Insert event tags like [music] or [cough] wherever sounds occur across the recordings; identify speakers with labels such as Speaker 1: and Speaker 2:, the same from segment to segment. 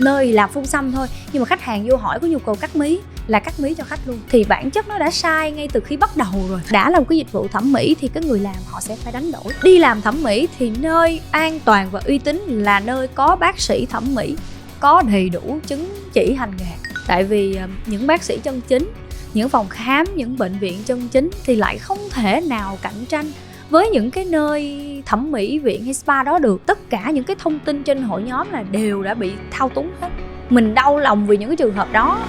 Speaker 1: nơi làm phun xăm thôi. Nhưng mà khách hàng vô hỏi có nhu cầu cắt mí, là cắt mí cho khách luôn. Thì bản chất nó đã sai ngay từ khi bắt đầu rồi. Đã là một cái dịch vụ thẩm mỹ thì cái người làm họ sẽ phải đánh đổi. Đi làm thẩm mỹ thì nơi an toàn và uy tín là nơi có bác sĩ thẩm mỹ, có đầy đủ chứng chỉ hành nghề. Tại vì ờ, những bác sĩ chân chính, những phòng khám, những bệnh viện chân chính thì lại không thể nào cạnh tranh với những cái nơi thẩm mỹ viện hay spa đó được tất cả những cái thông tin trên hội nhóm là đều đã bị thao túng hết. Mình đau lòng vì những cái trường hợp đó.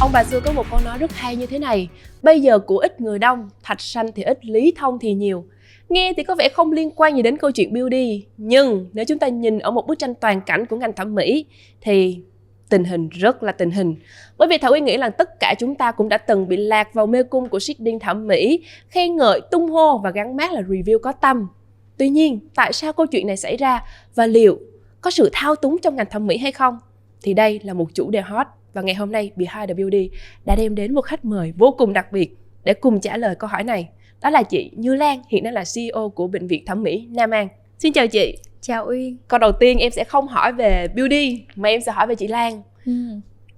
Speaker 2: Ông bà xưa có một câu nói rất hay như thế này Bây giờ của ít người đông, thạch sanh thì ít, lý thông thì nhiều. Nghe thì có vẻ không liên quan gì đến câu chuyện beauty Nhưng nếu chúng ta nhìn ở một bức tranh toàn cảnh của ngành thẩm mỹ Thì tình hình rất là tình hình. Bởi vì thảo uyên nghĩ là tất cả chúng ta cũng đã từng bị lạc vào mê cung của seeding thẩm mỹ, khen ngợi, tung hô và gắn mát là review có tâm. Tuy nhiên, tại sao câu chuyện này xảy ra và liệu có sự thao túng trong ngành thẩm mỹ hay không? Thì đây là một chủ đề hot và ngày hôm nay Behind the Beauty đã đem đến một khách mời vô cùng đặc biệt để cùng trả lời câu hỏi này. Đó là chị Như Lan, hiện đang là CEO của bệnh viện thẩm mỹ Nam An. Xin chào chị
Speaker 1: chào uyên.
Speaker 2: Câu đầu tiên em sẽ không hỏi về beauty mà em sẽ hỏi về chị lan.
Speaker 1: Ừ.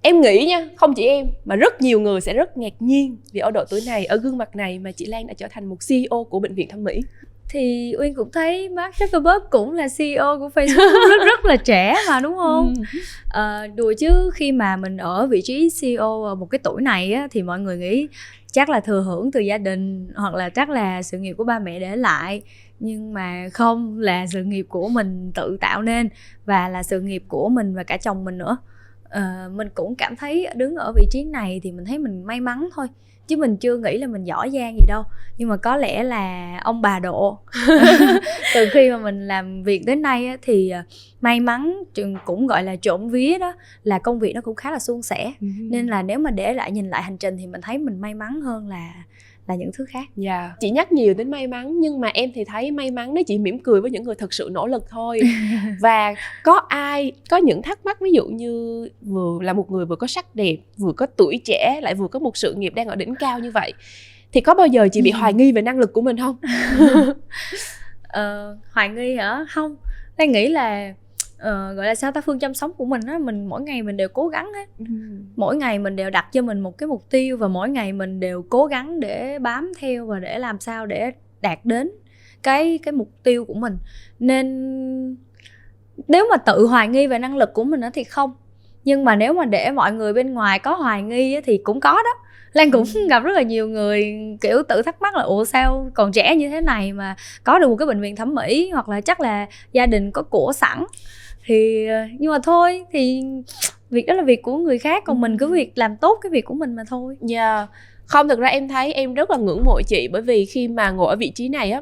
Speaker 2: em nghĩ nha không chỉ em mà rất nhiều người sẽ rất ngạc nhiên vì ở độ tuổi này ở gương mặt này mà chị lan đã trở thành một ceo của bệnh viện thẩm mỹ.
Speaker 1: Thì uyên cũng thấy mark zuckerberg cũng là ceo của facebook rất rất là trẻ mà đúng không? Ừ. à, đùa chứ khi mà mình ở vị trí ceo ở một cái tuổi này á, thì mọi người nghĩ chắc là thừa hưởng từ gia đình hoặc là chắc là sự nghiệp của ba mẹ để lại nhưng mà không là sự nghiệp của mình tự tạo nên và là sự nghiệp của mình và cả chồng mình nữa. À, mình cũng cảm thấy đứng ở vị trí này thì mình thấy mình may mắn thôi chứ mình chưa nghĩ là mình giỏi giang gì đâu. Nhưng mà có lẽ là ông bà độ. [laughs] [laughs] Từ khi mà mình làm việc đến nay á, thì ờ, may mắn cũng gọi là trộm vía đó là công việc nó cũng khá là suôn sẻ. Ừ. nên là nếu mà để lại nhìn lại hành trình thì mình thấy mình may mắn hơn là là những thứ khác.
Speaker 2: Dạ. Yeah. Chị nhắc nhiều đến may mắn nhưng mà em thì thấy may mắn nó chỉ mỉm cười với những người thực sự nỗ lực thôi. [laughs] và có ai có những thắc mắc ví dụ như vừa là một người vừa có sắc đẹp, vừa có tuổi trẻ lại vừa có một sự nghiệp đang ở đỉnh cao như vậy thì có bao giờ chị bị hoài nghi về năng lực của mình không? [laughs]
Speaker 1: ờ, hoài nghi hả? Không. Đang nghĩ là uh, gọi là sao ta phương chăm sống của mình á mình mỗi ngày mình đều cố gắng hết ừ. mỗi ngày mình đều đặt cho mình một cái mục tiêu và mỗi ngày mình đều cố gắng để bám theo và để làm sao để đạt đến cái cái mục tiêu của mình. Nên nếu mà tự hoài nghi về năng lực của mình á thì không. Nhưng mà nếu mà để mọi người bên ngoài có hoài nghi á, thì cũng có đó. Lan cũng ừ. [laughs] gặp rất là nhiều người kiểu tự thắc mắc là ủa sao còn trẻ như thế này mà có được một cái bệnh viện thẩm mỹ? Hoặc là chắc là gia đình có của sẵn thì ờ, nhưng mà thôi thì việc đó là việc của người khác còn mình cứ việc làm tốt cái việc của mình mà thôi.
Speaker 2: Dạ. Yeah. không thực ra em thấy em rất là ngưỡng mộ chị bởi vì khi mà ngồi ở vị trí này á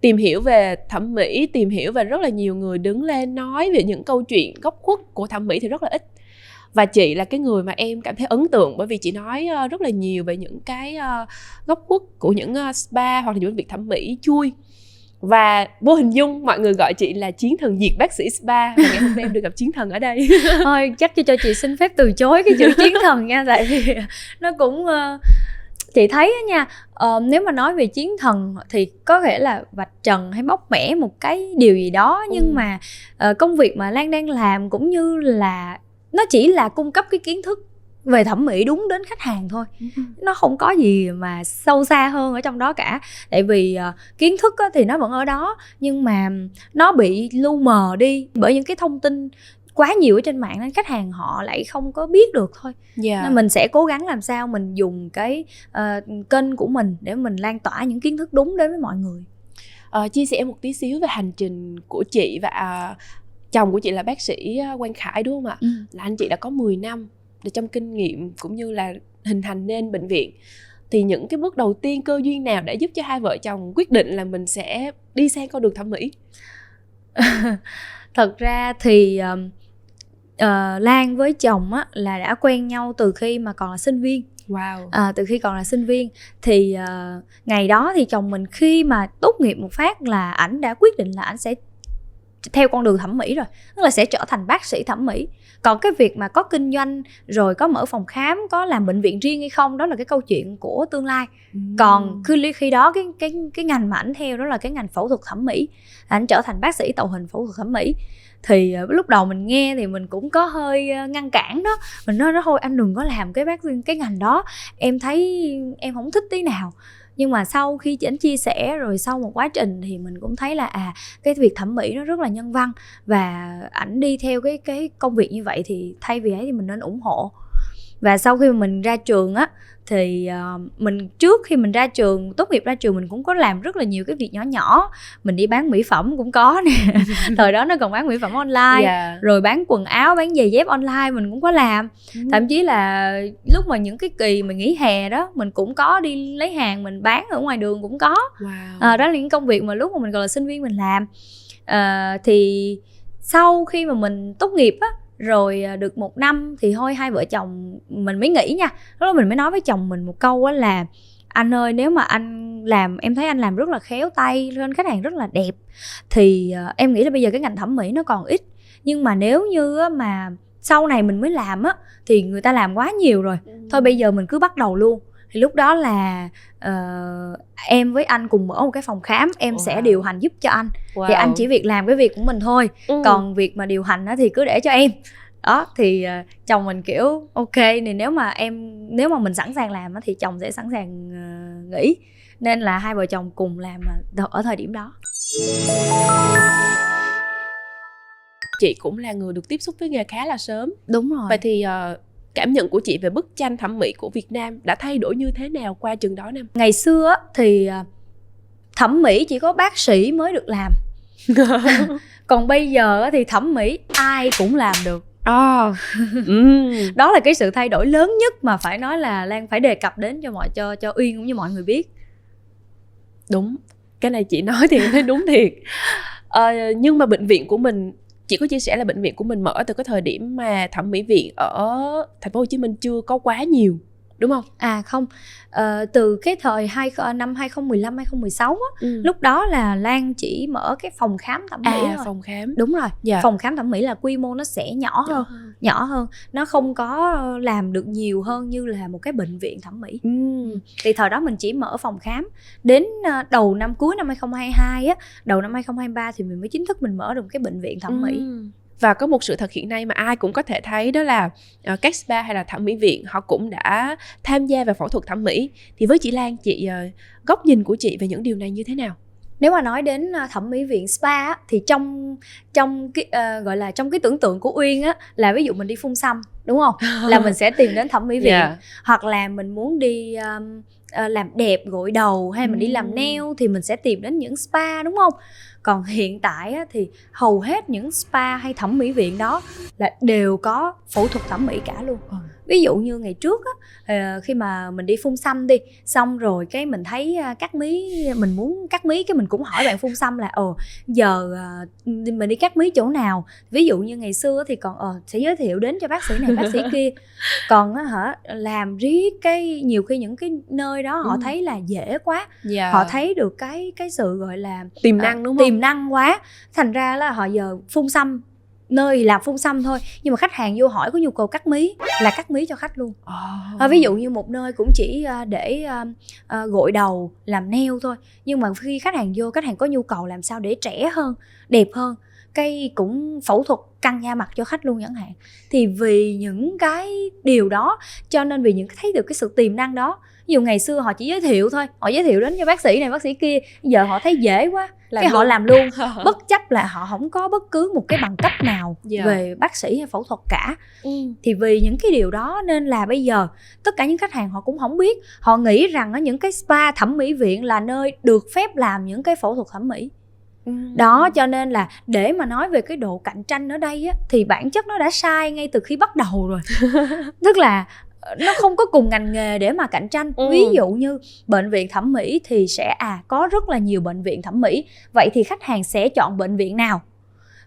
Speaker 2: tìm hiểu về thẩm mỹ tìm hiểu về rất là nhiều người đứng lên nói về những câu chuyện góc khuất của thẩm mỹ thì rất là ít. Và chị là cái người mà em cảm thấy ấn tượng bởi vì chị nói ờ, rất là nhiều về những cái ờ, góc khuất của những spa hoặc là những việc thẩm mỹ chui và vô hình dung mọi người gọi chị là chiến thần diệt bác sĩ spa và ngày hôm nay em được gặp chiến thần ở đây [laughs]
Speaker 1: thôi chắc cho cho chị xin phép từ chối cái chữ chiến thần nha tại vì nó cũng uh, chị thấy nha uh, nếu mà nói về chiến thần thì có thể là vạch trần hay bóc mẻ một cái điều gì đó nhưng ừ. mà uh, công việc mà lan đang làm cũng như là nó chỉ là cung cấp cái kiến thức về thẩm mỹ đúng đến khách hàng thôi ừ. nó không có gì mà sâu xa hơn ở trong đó cả tại vì uh, kiến thức á, thì nó vẫn ở đó nhưng mà nó bị lu mờ đi bởi những cái thông tin quá nhiều ở trên mạng nên khách hàng họ lại không có biết được thôi yeah. nên mình sẽ cố gắng làm sao mình dùng cái uh, kênh của mình để mình lan tỏa những kiến thức đúng đến với mọi người
Speaker 2: uh, chia sẻ một tí xíu về hành trình của chị và uh, chồng của chị là bác sĩ Quang Khải đúng không ạ? Ừ. Là anh chị đã có 10 năm để trong kinh nghiệm cũng như là hình thành nên bệnh viện. Thì những cái bước đầu tiên cơ duyên nào đã giúp cho hai vợ chồng quyết định là mình sẽ đi sang con đường thẩm mỹ? [laughs]
Speaker 1: Thật ra thì uh, uh, lan với chồng á là đã quen nhau từ khi mà còn là sinh viên.
Speaker 2: Wow.
Speaker 1: À, từ khi còn là sinh viên. Thì uh, ngày đó thì chồng mình khi mà tốt nghiệp một phát là ảnh đã quyết định là ảnh sẽ theo con đường thẩm mỹ rồi tức là sẽ trở thành bác sĩ thẩm mỹ. Còn cái việc mà có kinh doanh rồi có mở phòng khám có làm bệnh viện riêng hay không đó là cái câu chuyện của tương lai. Còn khi khi đó cái cái cái ngành mà ảnh theo đó là cái ngành phẫu thuật thẩm mỹ. Ảnh trở thành bác sĩ tạo hình phẫu thuật thẩm mỹ. Thì uh, lúc đầu mình nghe thì mình cũng có hơi uh, ngăn cản đó. Mình nói đó thôi anh đừng có làm cái bác cái ngành đó. Em thấy em không thích tí nào nhưng mà sau khi ảnh chia sẻ rồi sau một quá trình thì mình cũng thấy là à cái việc thẩm mỹ nó rất là nhân văn. Và ảnh đi theo cái cái công việc như vậy thì thay vì ấy thì mình nên ủng hộ. Và sau khi mà mình ra trường á thì uh, mình trước khi mình ra trường tốt nghiệp ra trường mình cũng có làm rất là nhiều cái việc nhỏ nhỏ mình đi bán mỹ phẩm cũng có nè [laughs] thời đó nó còn bán mỹ phẩm online yeah. Dạ. rồi bán quần áo bán giày dép online mình cũng có làm thậm chí là lúc mà những cái kỳ mình nghỉ hè đó mình cũng có đi lấy hàng mình bán ở ngoài đường cũng có wow. à, đó là những công việc mà lúc mà mình còn là sinh viên mình làm à, thì sau khi mà mình tốt nghiệp á rồi à, được một năm thì thôi hai vợ chồng mình mới nghĩ nha. Lúc đó mình mới nói với chồng mình một câu á là anh ơi nếu mà anh làm em thấy anh làm rất là khéo tay lên khách hàng rất là đẹp thì uh, em nghĩ là bây giờ cái ngành thẩm mỹ nó còn ít. Nhưng mà nếu như mà sau này mình mới làm á thì người ta làm quá nhiều rồi. Thôi bây giờ mình cứ bắt đầu luôn thì lúc đó là uh, em với anh cùng mở một cái phòng khám em wow. sẽ điều hành giúp cho anh wow. thì anh chỉ việc làm cái việc của mình thôi ừ. còn việc mà điều hành thì cứ để cho em đó thì uh, chồng mình kiểu ok thì nếu mà em nếu mà mình sẵn sàng làm thì chồng sẽ sẵn sàng uh, nghỉ nên là hai vợ chồng cùng làm ở thời điểm đó
Speaker 2: chị cũng là người được tiếp xúc với nghề khá là sớm
Speaker 1: đúng rồi
Speaker 2: vậy thì uh, cảm nhận của chị về bức tranh thẩm mỹ của Việt Nam đã thay đổi như thế nào qua chừng đó năm?
Speaker 1: Ngày xưa thì à, thẩm mỹ chỉ có bác sĩ mới được làm. [laughs] Còn bây giờ thì thẩm mỹ ai cũng làm được. À, [laughs] đó là cái sự thay đổi lớn nhất mà phải nói là Lan phải đề cập đến cho mọi cho cho Uyên cũng như mọi người biết.
Speaker 2: Đúng, cái này chị nói thì thấy đúng thiệt. À, nhưng mà bệnh viện của mình chị có chia sẻ là bệnh viện của mình mở từ cái thời điểm mà thẩm mỹ viện ở thành phố Hồ Chí Minh chưa có quá nhiều? Đúng không?
Speaker 1: À không, uh, từ cái thời hai năm 2015 2016 á, ừ. lúc đó là Lan chỉ mở cái phòng khám thẩm mỹ
Speaker 2: à, thôi. phòng khám.
Speaker 1: Đúng rồi. Dạ. Phòng khám thẩm mỹ là quy mô nó sẽ nhỏ hơn, ừ. nhỏ hơn. Nó không có làm được nhiều hơn như là một cái bệnh viện thẩm mỹ. Ừ. Thì thời đó mình chỉ mở phòng khám. Đến ờ, đầu năm cuối năm 2022 á, đầu năm 2023 thì mình mới chính thức mình mở được cái bệnh viện thẩm mỹ. Ừ
Speaker 2: và có một sự thật hiện nay mà ai cũng có thể thấy đó là ờ, uh, các spa hay là thẩm mỹ viện họ cũng đã tham gia vào phẫu thuật thẩm mỹ. Thì với chị Lan chị uh, góc nhìn của chị về những điều này như thế nào?
Speaker 1: Nếu mà nói đến ờ, thẩm mỹ viện spa thì trong trong cái uh, gọi là trong cái tưởng tượng của uyên á là ví dụ mình đi phun xăm đúng không? Là mình sẽ tìm đến thẩm mỹ viện. Yeah. hoặc là mình muốn đi um, uh, làm đẹp gội đầu hay mình đi làm nail thì mình sẽ tìm đến những spa đúng không? Còn hiện tại thì hầu hết những spa hay thẩm mỹ viện đó là đều có phẫu thuật thẩm mỹ cả luôn. Ừ. ví dụ như ngày trước á, ờ, khi mà mình đi phun xăm đi xong rồi cái mình thấy cắt mí mình muốn cắt mí cái mình cũng hỏi bạn phun xăm là ồ giờ mình đi cắt mí chỗ nào? Ví dụ như ngày xưa thì còn ờ sẽ giới thiệu đến cho bác sĩ này bác sĩ kia còn á hả làm riết cái nhiều khi những cái nơi đó họ ừ. thấy là dễ quá yeah. Dạ. họ thấy được cái cái sự gọi là
Speaker 2: tiềm năng đúng không
Speaker 1: tiềm năng quá thành ra là họ giờ phun xăm nơi làm phun xăm thôi nhưng mà khách hàng vô hỏi có nhu cầu cắt mí là cắt mí cho khách luôn oh. à, ví dụ như một nơi cũng chỉ à, để uh, gội đầu làm nail thôi nhưng mà khi khách hàng vô khách hàng có nhu cầu làm sao để trẻ hơn đẹp hơn cái cũng phẫu thuật căng da mặt cho khách luôn chẳng hạn thì vì những cái điều đó cho nên vì những thấy được cái sự tiềm năng đó ví dụ ngày xưa họ chỉ giới thiệu thôi họ giới thiệu đến cho bác sĩ này bác sĩ kia giờ họ thấy dễ quá làm cái luôn. họ làm luôn [laughs] bất chấp là họ không có bất cứ một cái bằng cấp nào yeah. Dạ. về bác sĩ hay phẫu thuật cả ừ. thì vì những cái điều đó nên là bây giờ tất cả những khách hàng họ cũng không biết họ nghĩ rằng ở những cái spa thẩm mỹ viện là nơi được phép làm những cái phẫu thuật thẩm mỹ ừ. đó cho nên là để mà nói về cái độ cạnh tranh ở đây á thì bản chất nó đã sai ngay từ khi bắt đầu rồi. [laughs] Tức là nó không có cùng ngành nghề để mà cạnh tranh. Ừ. ví dụ như bệnh viện thẩm mỹ thì sẽ à có rất là nhiều bệnh viện thẩm mỹ. Vậy thì khách hàng sẽ chọn bệnh viện nào?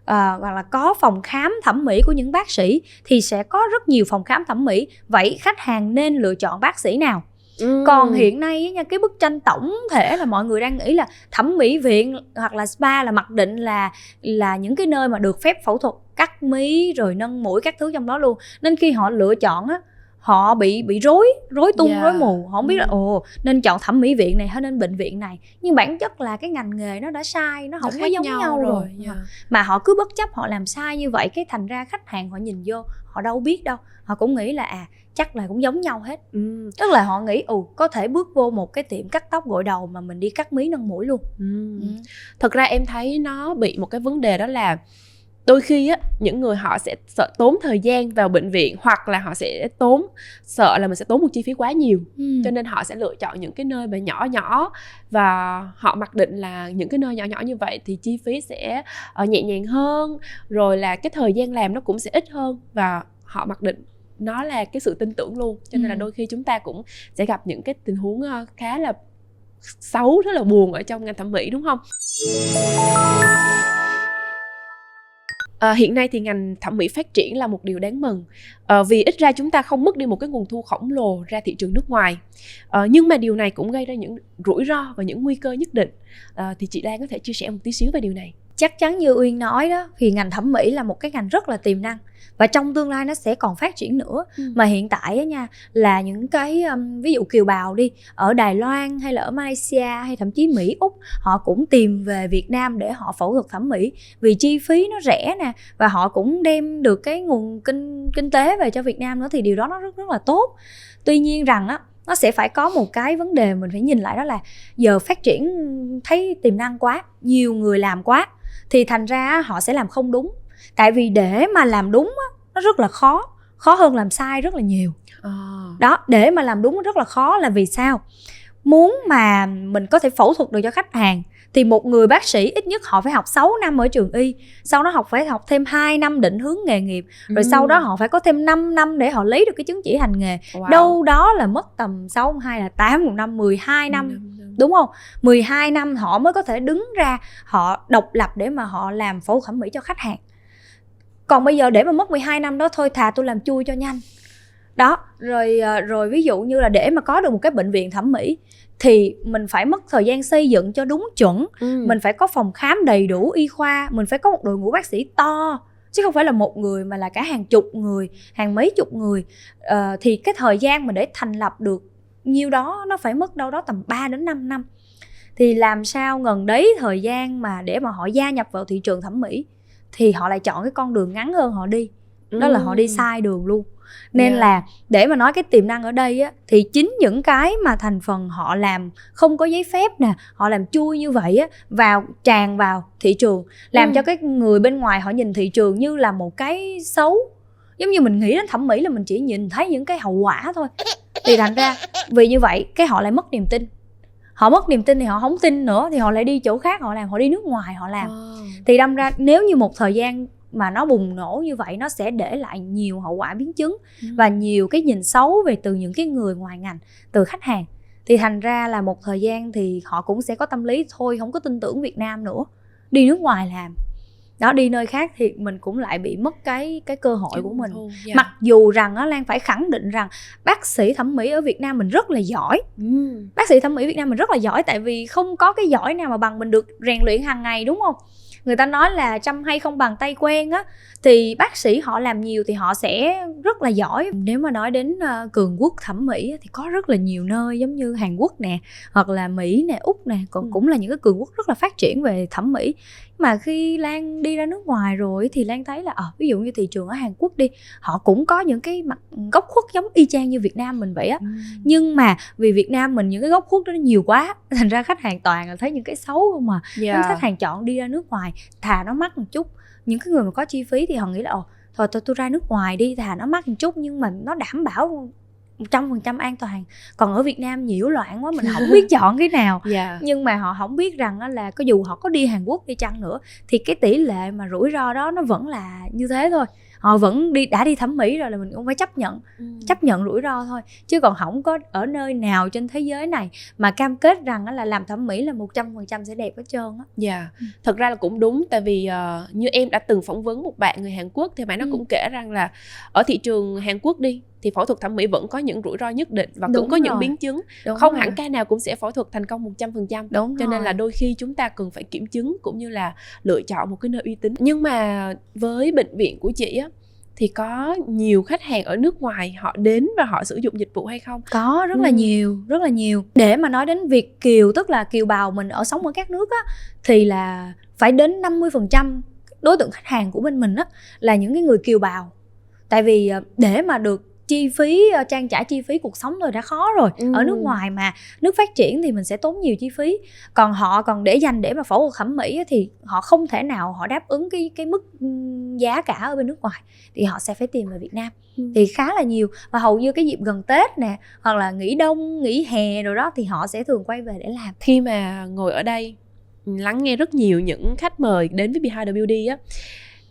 Speaker 1: À, hoặc là có phòng khám thẩm mỹ của những bác sĩ thì sẽ có rất nhiều phòng khám thẩm mỹ. Vậy khách hàng nên lựa chọn bác sĩ nào
Speaker 2: Ừ.
Speaker 1: còn hiện nay á nha cái bức tranh tổng thể là mọi người đang nghĩ là thẩm mỹ viện hoặc là spa là mặc định là là những cái nơi mà được phép phẫu thuật cắt mí rồi nâng mũi các thứ trong đó luôn. Nên khi họ lựa chọn á họ bị bị rối rối tung
Speaker 2: Dạ.
Speaker 1: rối mù. Họ không biết là ồ nên chọn thẩm mỹ viện này hay nên bệnh viện này. Nhưng bản chất là cái ngành nghề nó đã sai nó không
Speaker 2: Nó
Speaker 1: có giống nhau, rồi,
Speaker 2: dạ.
Speaker 1: mà họ cứ bất chấp họ làm sai như vậy cái thành ra khách hàng họ nhìn vô họ đâu biết đâu. Họ cũng nghĩ là à chắc là cũng giống nhau hết
Speaker 2: Ừ.
Speaker 1: tức là họ nghĩ ồ có thể bước vô một cái tiệm cắt tóc gội đầu mà mình đi cắt mí nâng mũi luôn
Speaker 2: Ừ.
Speaker 1: ừ.
Speaker 2: thật ra em thấy nó bị một cái vấn đề đó là đôi khi á những người họ sẽ sợ tốn thời gian vào bệnh viện hoặc là họ sẽ tốn sợ là mình sẽ tốn một chi phí quá nhiều
Speaker 1: Ừ.
Speaker 2: cho nên họ sẽ lựa chọn những cái nơi mà nhỏ nhỏ và họ mặc định là những cái nơi nhỏ nhỏ như vậy thì chi phí sẽ ờ, nhẹ nhàng hơn rồi là cái thời gian làm nó cũng sẽ ít hơn và họ mặc định nó là cái sự tin tưởng luôn. Cho nên là
Speaker 1: Ừ.
Speaker 2: đôi khi chúng ta cũng sẽ gặp những cái tình huống ờ, khá là xấu rất là buồn ở trong ngành thẩm mỹ đúng không? À, hiện nay thì ngành thẩm mỹ phát triển là một điều đáng mừng. Ờ, vì ít ra chúng ta không mất đi một cái nguồn thu khổng lồ ra thị trường nước ngoài. Ờ, nhưng mà điều này cũng gây ra những rủi ro và những nguy cơ nhất định. Ờ, thì chị Lan có thể chia sẻ một tí xíu về điều này
Speaker 1: chắc chắn như uyên nói đó thì ngành thẩm mỹ là một cái ngành rất là tiềm năng. Và trong tương lai nó sẽ còn phát triển nữa.
Speaker 2: Ừ.
Speaker 1: mà hiện tại á nha là những cái um, ví dụ kiều bào đi ở đài loan hay là ở malaysia hay thậm chí mỹ úc họ cũng tìm về việt nam để họ phẫu thuật thẩm mỹ. Vì chi phí nó rẻ nè và họ cũng đem được cái nguồn kinh kinh tế về cho việt nam nữa thì điều đó nó rất rất là tốt. Tuy nhiên rằng á nó sẽ phải có một cái vấn đề mình phải nhìn lại đó là giờ phát triển thấy tiềm năng quá nhiều người làm quá thì thành ra họ sẽ làm không đúng. Tại vì để mà làm đúng á, nó rất là khó. Khó hơn làm sai rất là nhiều.
Speaker 2: Ờ.
Speaker 1: đó để mà làm đúng rất là khó là vì sao? Muốn mà mình có thể phẫu thuật được cho khách hàng thì một người bác sĩ ít nhất họ phải học 6 năm ở trường y. Sau đó học phải học thêm 2 năm định hướng nghề nghiệp. Rồi sau đó họ phải có thêm 5 năm để họ lấy được cái chứng chỉ hành nghề.
Speaker 2: Wow.
Speaker 1: đâu đó là mất tầm 6 hai là 8 một năm 12 năm
Speaker 2: năm.
Speaker 1: Đúng không? 12 năm họ mới có thể đứng ra họ độc lập để mà họ làm phẫu thẩm mỹ cho khách hàng. Còn bây giờ để mà mất 12 năm đó thôi thà tôi làm chui cho nhanh. Đó rồi ờ, rồi ví dụ như là để mà có được một cái bệnh viện thẩm mỹ thì mình phải mất thời gian xây dựng cho đúng chuẩn.
Speaker 2: Ừ.
Speaker 1: mình phải có phòng khám đầy đủ y khoa mình phải có một đội ngũ bác sĩ to chứ không phải là một người mà là cả hàng chục người hàng mấy chục người. Ờ, thì cái thời gian mà để thành lập được nhiêu đó nó phải mất đâu đó tầm 3 đến 5 năm. Thì làm sao gần đấy thời gian mà để mà họ gia nhập vào thị trường thẩm mỹ thì họ lại chọn cái con đường ngắn hơn họ đi. Đó là họ đi sai đường luôn. Nên
Speaker 2: Yeah.
Speaker 1: là để mà nói cái tiềm năng ở đây á thì chính những cái mà thành phần họ làm không có giấy phép nè họ làm chui như vậy á vào tràn vào thị trường làm
Speaker 2: Ừ.
Speaker 1: cho cái người bên ngoài họ nhìn thị trường như là một cái xấu. Giống như mình nghĩ đến thẩm mỹ là mình chỉ nhìn thấy những cái hậu quả thôi thì thành ra vì như vậy cái họ lại mất niềm tin. Họ mất niềm tin thì họ không tin nữa thì họ lại đi chỗ khác họ làm họ đi nước ngoài họ làm. Thì đâm ra nếu như một thời gian mà nó bùng nổ như vậy nó sẽ để lại nhiều hậu quả biến chứng
Speaker 2: Ừ.
Speaker 1: và nhiều cái nhìn xấu về từ những cái người ngoài ngành từ khách hàng. Thì thành ra là một thời gian thì họ cũng sẽ có tâm lý thôi không có tin tưởng Việt Nam nữa đi nước ngoài làm đó đi nơi khác thì mình cũng lại bị mất cái cái cơ hội của mình
Speaker 2: thu, dạ.
Speaker 1: mặc dù rằng á Lan phải khẳng định rằng bác sĩ thẩm mỹ ở Việt Nam mình rất là giỏi
Speaker 2: Ừ.
Speaker 1: bác sĩ thẩm mỹ Việt Nam mình rất là giỏi tại vì không có cái giỏi nào mà bằng mình được rèn luyện hàng ngày đúng không người ta nói là chăm hay không bằng tay quen á thì bác sĩ họ làm nhiều thì họ sẽ rất là giỏi nếu mà nói đến ờ, cường quốc thẩm mỹ thì có rất là nhiều nơi giống như Hàn Quốc nè hoặc là Mỹ nè Úc nè còn
Speaker 2: Ừ.
Speaker 1: cũng là những cái cường quốc rất là phát triển về thẩm mỹ mà khi Lan đi ra nước ngoài rồi thì Lan thấy là ờ ví dụ như thị trường ở Hàn Quốc đi họ cũng có những cái mặt góc khuất giống y chang như Việt Nam mình vậy á
Speaker 2: Ừ.
Speaker 1: nhưng mà vì Việt Nam mình những cái góc khuất đó nó nhiều quá [laughs] thành ra khách hàng toàn là thấy những cái xấu không mà
Speaker 2: Dạ.
Speaker 1: nên khách hàng chọn đi ra nước ngoài thà nó mắc một chút những cái người mà có chi phí thì họ nghĩ là ồ thôi tôi tôi ra nước ngoài đi thà nó mắc một chút nhưng mà nó đảm bảo trăm phần trăm an toàn. Còn ở Việt Nam nhiễu loạn quá mình không [laughs] biết chọn cái nào.
Speaker 2: Dạ.
Speaker 1: nhưng mà họ không biết rằng là có dù họ có đi Hàn Quốc đi chăng nữa thì cái tỷ lệ mà rủi ro đó nó vẫn là như thế thôi. Họ vẫn đi đã đi thẩm mỹ rồi là mình cũng phải chấp nhận
Speaker 2: Ừ.
Speaker 1: chấp nhận rủi ro thôi. Chứ còn không có ở nơi nào trên thế giới này mà cam kết rằng là làm thẩm mỹ là một trăm phần trăm sẽ đẹp hết trơn á.
Speaker 2: Dạ, thật ra là cũng đúng tại vì ờ, như em đã từng phỏng vấn một bạn người Hàn Quốc thì bạn nó
Speaker 1: Ừ.
Speaker 2: cũng kể rằng là ở thị trường Hàn Quốc đi thì phẫu thuật thẩm mỹ vẫn có những rủi ro nhất định và
Speaker 1: Đúng
Speaker 2: cũng có những
Speaker 1: rồi.
Speaker 2: biến chứng
Speaker 1: Đúng
Speaker 2: không
Speaker 1: rồi.
Speaker 2: hẳn ca nào cũng sẽ phẫu thuật thành công 100%
Speaker 1: đúng
Speaker 2: cho nên là
Speaker 1: rồi.
Speaker 2: đôi khi chúng ta cần phải kiểm chứng cũng như là lựa chọn một cái nơi uy tín nhưng mà với bệnh viện của chị á thì có nhiều khách hàng ở nước ngoài họ đến và họ sử dụng dịch vụ hay không
Speaker 1: có rất là
Speaker 2: Ừ.
Speaker 1: nhiều rất là nhiều để mà nói đến việc kiều tức là kiều bào mình ở sống ở các nước á thì là phải đến 50% đối tượng khách hàng của bên mình á là những cái người kiều bào tại vì ờ, để mà được chi phí ờ, trang trải chi phí cuộc sống rồi đã khó rồi.
Speaker 2: Ừ.
Speaker 1: ở nước ngoài mà nước phát triển thì mình sẽ tốn nhiều chi phí. Còn họ còn để dành để mà phẫu thuật thẩm mỹ thì họ không thể nào họ đáp ứng cái cái mức giá cả ở bên nước ngoài. Thì họ sẽ phải tìm về Việt Nam.
Speaker 2: Ừ.
Speaker 1: thì khá là nhiều. Và hầu như cái dịp gần Tết nè hoặc là nghỉ đông nghỉ hè rồi đó thì họ sẽ thường quay về để làm.
Speaker 2: Khi mà ngồi ở đây ừ, lắng nghe rất nhiều những khách mời đến với Behind the Beauty á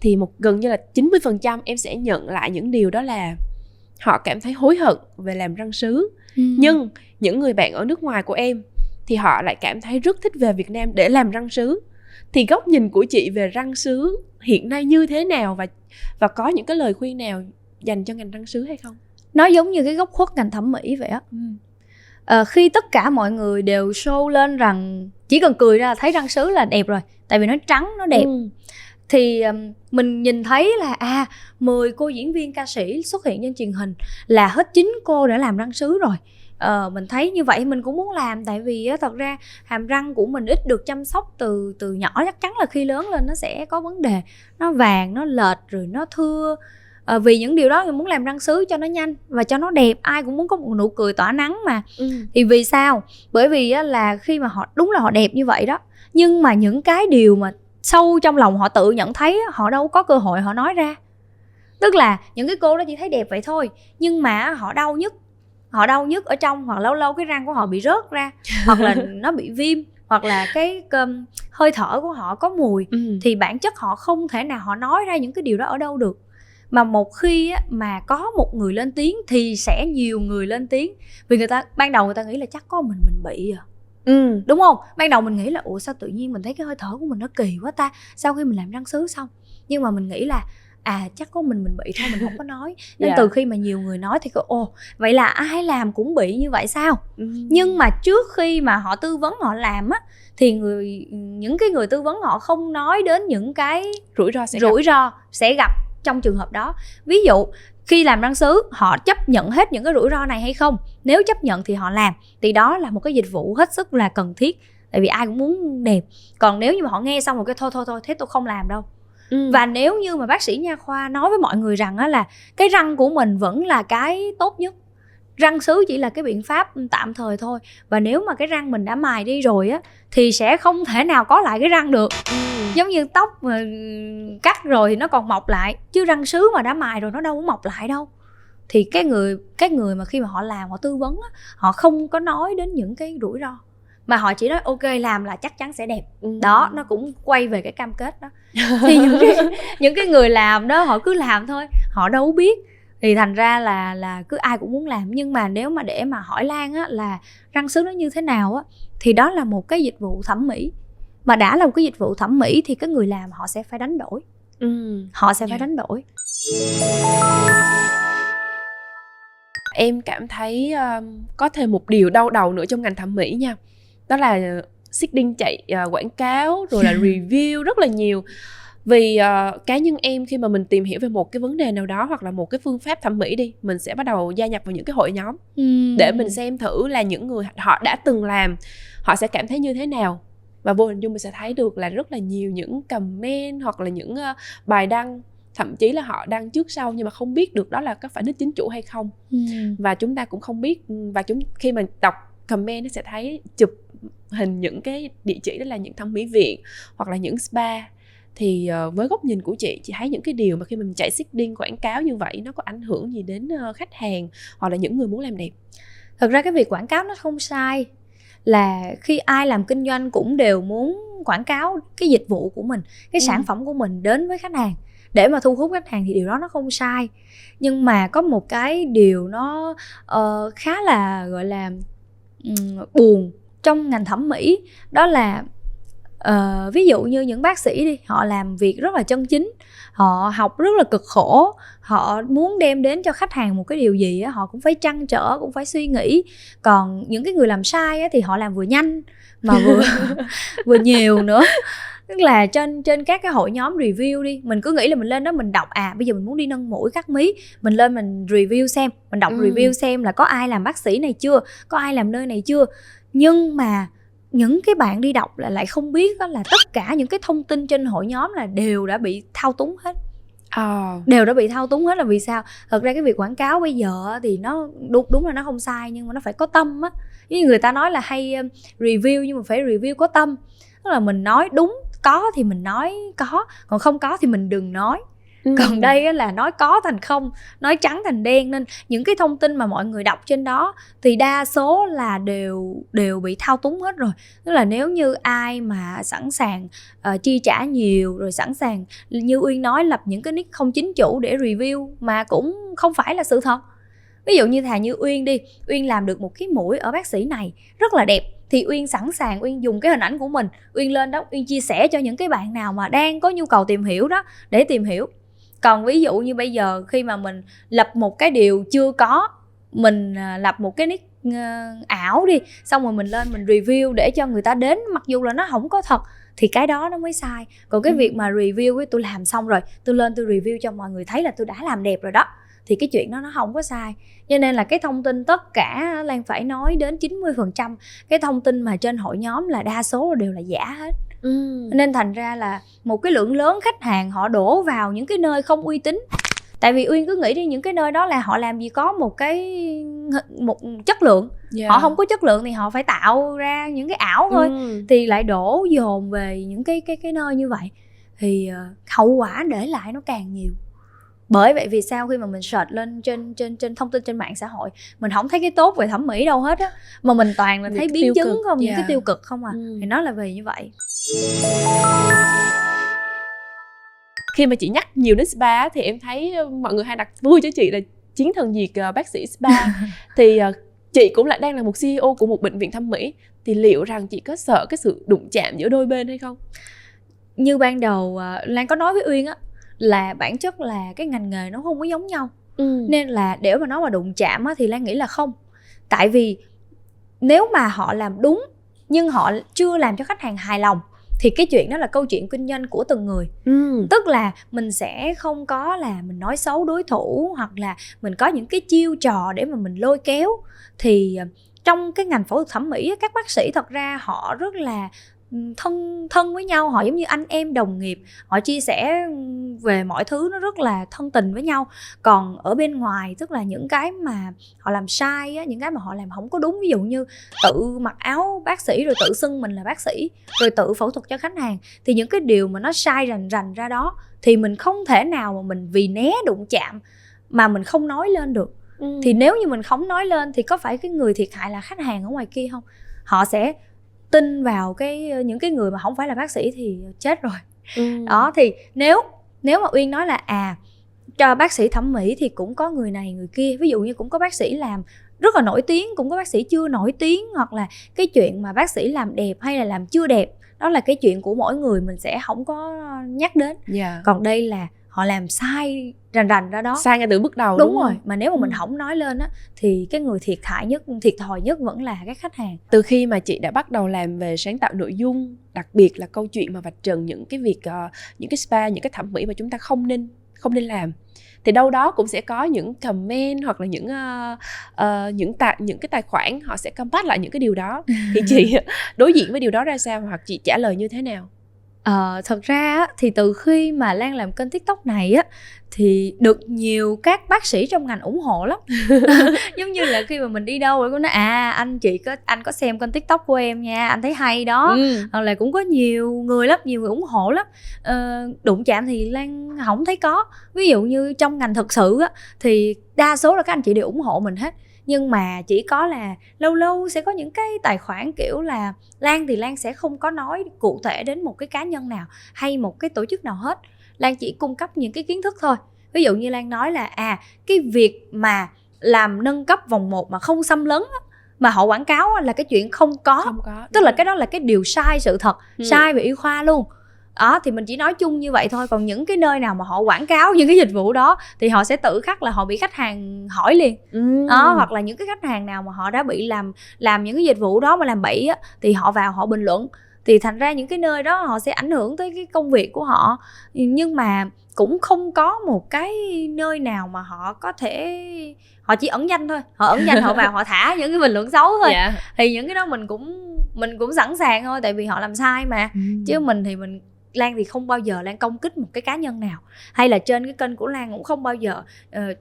Speaker 2: thì một gần như là 90% em sẽ nhận lại những điều đó là họ cảm thấy hối hận về làm răng sứ. Nhưng những người bạn ở nước ngoài của em thì họ lại cảm thấy rất thích về Việt Nam để làm răng sứ. Thì góc nhìn của chị về răng sứ hiện nay như thế nào và và có những cái lời khuyên nào dành cho ngành răng sứ hay không?
Speaker 1: nó giống như cái góc khuất ngành thẩm mỹ vậy á. Ờ, khi tất cả mọi người đều show lên rằng chỉ cần cười ra thấy răng sứ là đẹp rồi tại vì nó trắng nó đẹp.
Speaker 2: Ừ.
Speaker 1: thì mình nhìn thấy là à 10 cô diễn viên ca sĩ xuất hiện trên truyền hình là hết chín cô đã làm răng sứ rồi. Ờ, mình thấy như vậy mình cũng muốn làm tại vì á, thật ra hàm răng của mình ít được chăm sóc từ từ nhỏ chắc chắn là khi lớn lên nó sẽ có vấn đề. Nó vàng nó lệch rồi nó thưa. Ờ, vì những điều đó mình muốn làm răng sứ cho nó nhanh và cho nó đẹp ai cũng muốn có một nụ cười tỏa nắng mà.
Speaker 2: Ừ.
Speaker 1: thì vì sao? Bởi vì á, là khi mà họ đúng là họ đẹp như vậy đó nhưng mà những cái điều mà sâu trong lòng họ tự nhận thấy họ đâu có cơ hội họ nói ra. Tức là những cái cô đó chỉ thấy đẹp vậy thôi nhưng mà họ đau nhất họ đau nhất ở trong hoặc lâu lâu cái răng của họ bị rớt ra [laughs] hoặc là nó bị viêm hoặc là cái um, hơi thở của họ có mùi
Speaker 2: Ừ.
Speaker 1: thì bản chất họ không thể nào họ nói ra những cái điều đó ở đâu được. Mà một khi á, mà có một người lên tiếng thì sẽ nhiều người lên tiếng. Vì người ta ban đầu người ta nghĩ là chắc có mình mình bị à
Speaker 2: Ừ.
Speaker 1: đúng không ban đầu mình nghĩ là ủa sao tự nhiên mình thấy cái hơi thở của mình nó kỳ quá ta sau khi mình làm răng sứ xong nhưng mà mình nghĩ là à chắc có mình mình bị thôi mình không có nói [laughs] nên
Speaker 2: Dạ.
Speaker 1: từ khi mà nhiều người nói thì có ồ vậy là ai làm cũng bị như vậy sao
Speaker 2: Ừ.
Speaker 1: nhưng mà trước khi mà họ tư vấn họ làm á thì người những cái người tư vấn họ không nói đến những cái
Speaker 2: rủi ro sẽ gặp.
Speaker 1: rủi ro sẽ gặp trong trường hợp đó ví dụ khi làm răng sứ họ chấp nhận hết những cái rủi ro này hay không? Nếu chấp nhận thì họ làm. Thì đó là một cái dịch vụ hết sức là cần thiết. Tại vì ai cũng muốn đẹp. Còn nếu như mà họ nghe xong rồi cái thôi thôi thôi thế tôi không làm đâu.
Speaker 2: Ừ.
Speaker 1: và nếu như mà bác sĩ nha khoa nói với mọi người rằng á là cái răng của mình vẫn là cái tốt nhất răng sứ chỉ là cái biện pháp tạm thời thôi. Và nếu mà cái răng mình đã mài đi rồi á thì sẽ không thể nào có lại cái răng được.
Speaker 2: Ừ.
Speaker 1: giống như tóc mà cắt rồi thì nó còn mọc lại chứ răng sứ mà đã mài rồi nó đâu có mọc lại đâu. Thì cái người cái người mà khi mà họ làm họ tư vấn á, họ không có nói đến những cái rủi ro. Mà họ chỉ nói ok làm là chắc chắn sẽ đẹp.
Speaker 2: Ừ.
Speaker 1: đó nó cũng quay về cái cam kết đó. Thì những cái [laughs] những cái người làm đó họ cứ làm thôi họ đâu biết thì thành ra là là cứ ai cũng muốn làm. Nhưng mà nếu mà để mà hỏi Lan á là răng sứ nó như thế nào á thì đó là một cái dịch vụ thẩm mỹ. Mà đã là một cái dịch vụ thẩm mỹ thì cái người làm họ sẽ phải đánh đổi.
Speaker 2: Ừ.
Speaker 1: họ sẽ phải
Speaker 2: Dạ.
Speaker 1: đánh đổi.
Speaker 2: Em cảm thấy um, có thêm một điều đau đầu nữa trong ngành thẩm mỹ nha. Đó là seeding chạy uh, quảng cáo rồi là [laughs] review rất là nhiều vì uh, cá nhân em khi mà mình tìm hiểu về một cái vấn đề nào đó hoặc là một cái phương pháp thẩm mỹ đi mình sẽ bắt đầu gia nhập vào những cái hội nhóm để mình xem thử là những người họ đã từng làm họ sẽ cảm thấy như thế nào. Và vô hình dung mình sẽ thấy được là rất là nhiều những comment hoặc là những uh, bài đăng thậm chí là họ đăng trước sau nhưng mà không biết được đó là có phải nick chính chủ hay không.
Speaker 1: Ừ.
Speaker 2: và chúng ta cũng không biết và chúng khi mà đọc comment nó sẽ thấy chụp hình những cái địa chỉ đó là những thẩm mỹ viện hoặc là những spa thì ờ, với góc nhìn của chị chị thấy những cái điều mà khi mình chạy seeding quảng cáo như vậy nó có ảnh hưởng gì đến ờ, khách hàng hoặc là những người muốn làm đẹp?
Speaker 1: Thật ra cái việc quảng cáo nó không sai là khi ai làm kinh doanh cũng đều muốn quảng cáo cái dịch vụ của mình cái
Speaker 2: Ừ.
Speaker 1: sản phẩm của mình đến với khách hàng. Để mà thu hút khách hàng thì điều đó nó không sai. Nhưng mà có một cái điều nó ờ, khá là gọi là ừm, buồn trong ngành thẩm mỹ đó là uh, ví dụ như những bác sĩ đi họ làm việc rất là chân chính họ học rất là cực khổ họ muốn đem đến cho khách hàng một cái điều gì á họ cũng phải trăn trở cũng phải suy nghĩ. Còn những cái người làm sai á thì họ làm vừa nhanh mà vừa [laughs] [laughs] vừa nhiều nữa. Tức là trên trên các cái hội nhóm review đi mình cứ nghĩ là mình lên đó mình đọc à bây giờ mình muốn đi nâng mũi cắt mí mình lên mình review xem mình đọc ừ. review xem là có ai làm bác sĩ này chưa có ai làm nơi này chưa. Nhưng mà những cái bạn đi đọc là lại không biết đó là tất cả những cái thông tin trên hội nhóm là đều đã bị thao túng hết. À. đều đã bị thao túng hết là vì sao? Thật ra cái việc quảng cáo bây giờ thì nó đúng đúng là nó không sai nhưng mà nó phải có tâm á. Như người ta nói là hay review nhưng mà phải review có tâm. Tức là mình nói đúng có thì mình nói có còn không có thì mình đừng nói ừ. còn đây là nói có thành không nói trắng thành đen nên những cái thông tin mà mọi người đọc trên đó thì đa số là đều đều bị thao túng hết rồi. Tức là nếu như ai mà sẵn sàng uh, chi trả nhiều rồi sẵn sàng như uyên nói lập những cái nick không chính chủ để review mà cũng không phải là sự thật. Ví dụ như thà như uyên đi uyên làm được một cái mũi ở bác sĩ này rất là đẹp thì uyên sẵn sàng uyên dùng cái hình ảnh của mình uyên lên đó uyên chia sẻ cho những cái bạn nào mà đang có nhu cầu tìm hiểu đó để tìm hiểu còn ví dụ như bây giờ khi mà mình lập một cái điều chưa có mình à, lập một cái nick ờ, ảo đi xong rồi mình lên mình review để cho người ta đến mặc dù là nó không có thật thì cái đó nó mới sai. Còn cái ừ. việc mà review ấy tôi làm xong rồi tôi lên tôi review cho mọi người thấy là tôi đã làm đẹp rồi đó thì cái chuyện đó nó không có sai. Cho nên là cái thông tin tất cả lan phải nói đến 90% cái thông tin mà trên hội nhóm là đa số đều là giả hết ừ. nên thành ra là một cái lượng lớn khách hàng họ đổ vào những cái nơi không uy tín tại vì uyên cứ nghĩ đi những cái nơi đó là họ làm gì có một cái một chất lượng yeah. họ không có chất lượng thì họ phải tạo ra những cái ảo thôi ừ. thì lại đổ dồn về những cái cái cái nơi như vậy thì uh, hậu quả để lại nó càng nhiều bởi vậy vì sao khi mà mình search lên trên trên trên thông tin trên mạng xã hội mình không thấy cái tốt về thẩm mỹ đâu hết á mà mình toàn là thấy biến chứng cực. không yeah. những cái tiêu cực không à ừ. thì nó là vì như vậy
Speaker 2: khi mà chị nhắc nhiều đến spa thì em thấy ờ, mọi người hay đặt vui cho chị là chiến thần diệt uh, bác sĩ spa. [laughs] Thì uh, chị cũng lại đang là một CEO của một bệnh viện thẩm mỹ. Thì liệu rằng chị có sợ cái sự đụng chạm giữa đôi bên hay không?
Speaker 1: Như ban đầu lan có nói với uyên á là bản chất là cái ngành nghề nó không có giống nhau. Ừ. nên là để mà nói mà đụng chạm á, thì lan nghĩ là không. Tại vì nếu mà họ làm đúng nhưng họ chưa làm cho khách hàng hài lòng thì cái chuyện đó là câu chuyện kinh doanh của từng người ừ. tức là mình sẽ không có là mình nói xấu đối thủ hoặc là mình có những cái chiêu trò để mà mình lôi kéo thì ờ, trong cái ngành phẫu thuật thẩm mỹ các bác sĩ thật ra họ rất là thân thân với nhau họ giống như anh em đồng nghiệp. Họ chia sẻ về mọi thứ nó rất là thân tình với nhau. Còn ở bên ngoài tức là những cái mà họ làm sai á, những cái mà họ làm không có đúng ví dụ như tự mặc áo bác sĩ rồi tự xưng mình là bác sĩ rồi tự phẫu thuật cho khách hàng thì những cái điều mà nó sai rành rành ra đó thì mình không thể nào mà mình vì né đụng chạm mà mình không nói lên được. Ừ. thì nếu như mình không nói lên thì có phải cái người thiệt hại là khách hàng ở ngoài kia không? Họ sẽ tin vào cái những cái người mà không phải là bác sĩ thì chết rồi ừ. đó thì nếu nếu mà uyên nói là à cho bác sĩ thẩm mỹ thì cũng có người này người kia ví dụ như cũng có bác sĩ làm rất là nổi tiếng cũng có bác sĩ chưa nổi tiếng hoặc là cái chuyện mà bác sĩ làm đẹp hay là làm chưa đẹp đó là cái chuyện của mỗi người mình sẽ không có nhắc đến yeah. Dạ. còn đây là họ làm sai rành rành ra đó.
Speaker 2: Sai ngay từ bước đầu
Speaker 1: đúng, đúng rồi mà nếu mà mình ừ. không nói lên á thì cái người thiệt hại nhất thiệt thòi nhất vẫn là các khách hàng.
Speaker 2: Từ khi mà chị đã bắt đầu làm về sáng tạo nội dung đặc biệt là câu chuyện mà vạch trần những cái việc uh, những cái spa những cái thẩm mỹ mà chúng ta không nên không nên làm thì đâu đó cũng sẽ có những comment hoặc là những uh, uh, những tài những cái tài khoản họ sẽ combat lại những cái điều đó. Thì chị [laughs] [laughs] đối diện với điều đó ra sao? Hoặc chị trả lời như thế nào
Speaker 1: Ờ, thật ra á, thì từ khi mà Lan làm kênh TikTok này á thì được nhiều các bác sĩ trong ngành ủng hộ lắm. [laughs] Giống như là khi mà mình đi đâu rồi cũng nói à anh chị có anh có xem kênh tiktok của em nha anh thấy hay đó. Ừ. hoặc là cũng có nhiều người lắm nhiều người ủng hộ lắm. Ờ, đụng chạm thì lan không thấy có. Ví dụ như trong ngành thực sự á thì đa số là các anh chị đều ủng hộ mình hết nhưng mà chỉ có là lâu lâu sẽ có những cái tài khoản kiểu là lan thì lan sẽ không có nói cụ thể đến một cái cá nhân nào hay một cái tổ chức nào hết. Lan chỉ cung cấp những cái kiến thức thôi. Ví dụ như lan nói là à cái việc mà làm nâng cấp vòng 1 mà không xâm lấn mà họ quảng cáo là cái chuyện không có.
Speaker 2: Không có
Speaker 1: tức là cái đó là cái điều sai sự thật
Speaker 2: Ừ.
Speaker 1: sai về y khoa luôn đó thì mình chỉ nói chung như vậy thôi. Còn những cái nơi nào mà họ quảng cáo những cái dịch vụ đó thì họ sẽ tự khắc là họ bị khách hàng hỏi liền.
Speaker 2: Ừ.
Speaker 1: đó hoặc là những cái khách hàng nào mà họ đã bị làm làm những cái dịch vụ đó mà làm bậy á thì họ vào họ bình luận. Thì thành ra những cái nơi đó họ sẽ ảnh hưởng tới cái công việc của họ. Nhưng mà cũng không có một cái nơi nào mà họ có thể họ chỉ ẩn danh thôi. Họ ẩn danh họ vào họ thả những cái bình luận xấu thôi.
Speaker 2: Dạ.
Speaker 1: thì những cái đó mình cũng mình cũng sẵn sàng thôi tại vì họ làm sai mà.
Speaker 2: Ừ.
Speaker 1: chứ mình thì mình Lan thì không bao giờ Lan công kích một cái cá nhân nào. Hay là trên cái kênh của Lan cũng không bao giờ uh,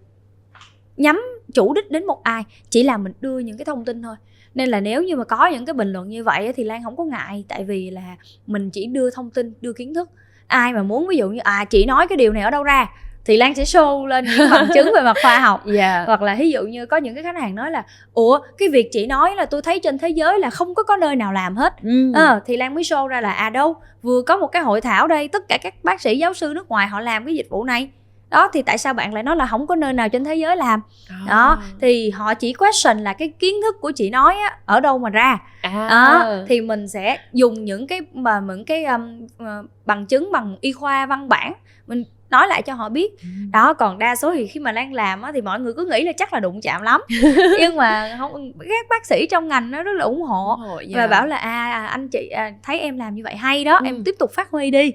Speaker 1: nhắm chủ đích đến một ai chỉ là mình đưa những cái thông tin thôi. Nên là nếu như mà có những cái bình luận như vậy thì Lan không có ngại tại vì là mình chỉ đưa thông tin đưa kiến thức. Ai mà muốn ví dụ như à chị nói cái điều này ở đâu ra? Thì Lan sẽ show lên những bằng [laughs] chứng về mặt khoa học.
Speaker 2: Dạ.
Speaker 1: Hoặc là ví dụ như có những cái khách hàng nói là ủa cái việc chị nói là tôi thấy trên thế giới là không có có nơi nào làm hết.
Speaker 2: Ừ.
Speaker 1: Ờ, thì Lan mới show ra là à đâu vừa có một cái hội thảo đây tất cả các bác sĩ giáo sư nước ngoài họ làm cái dịch vụ này. Đó thì tại sao bạn lại nói là không có nơi nào trên thế giới làm? Đó thì họ chỉ question là cái kiến thức của chị nói á, ở đâu mà ra?
Speaker 2: À.
Speaker 1: đó thì mình sẽ dùng những cái mà những cái um, ờ, bằng chứng bằng y khoa văn bản mình nói lại cho họ biết
Speaker 2: Ừ.
Speaker 1: đó còn đa số thì khi mà Lan làm á, thì mọi người cứ nghĩ là chắc là đụng chạm lắm [laughs] nhưng mà không các bác sĩ trong ngành nó rất là ủng hộ
Speaker 2: Ồ, dạ.
Speaker 1: và bảo là à, à anh chị à, thấy em làm như vậy hay đó
Speaker 2: Ừ.
Speaker 1: em tiếp tục phát huy đi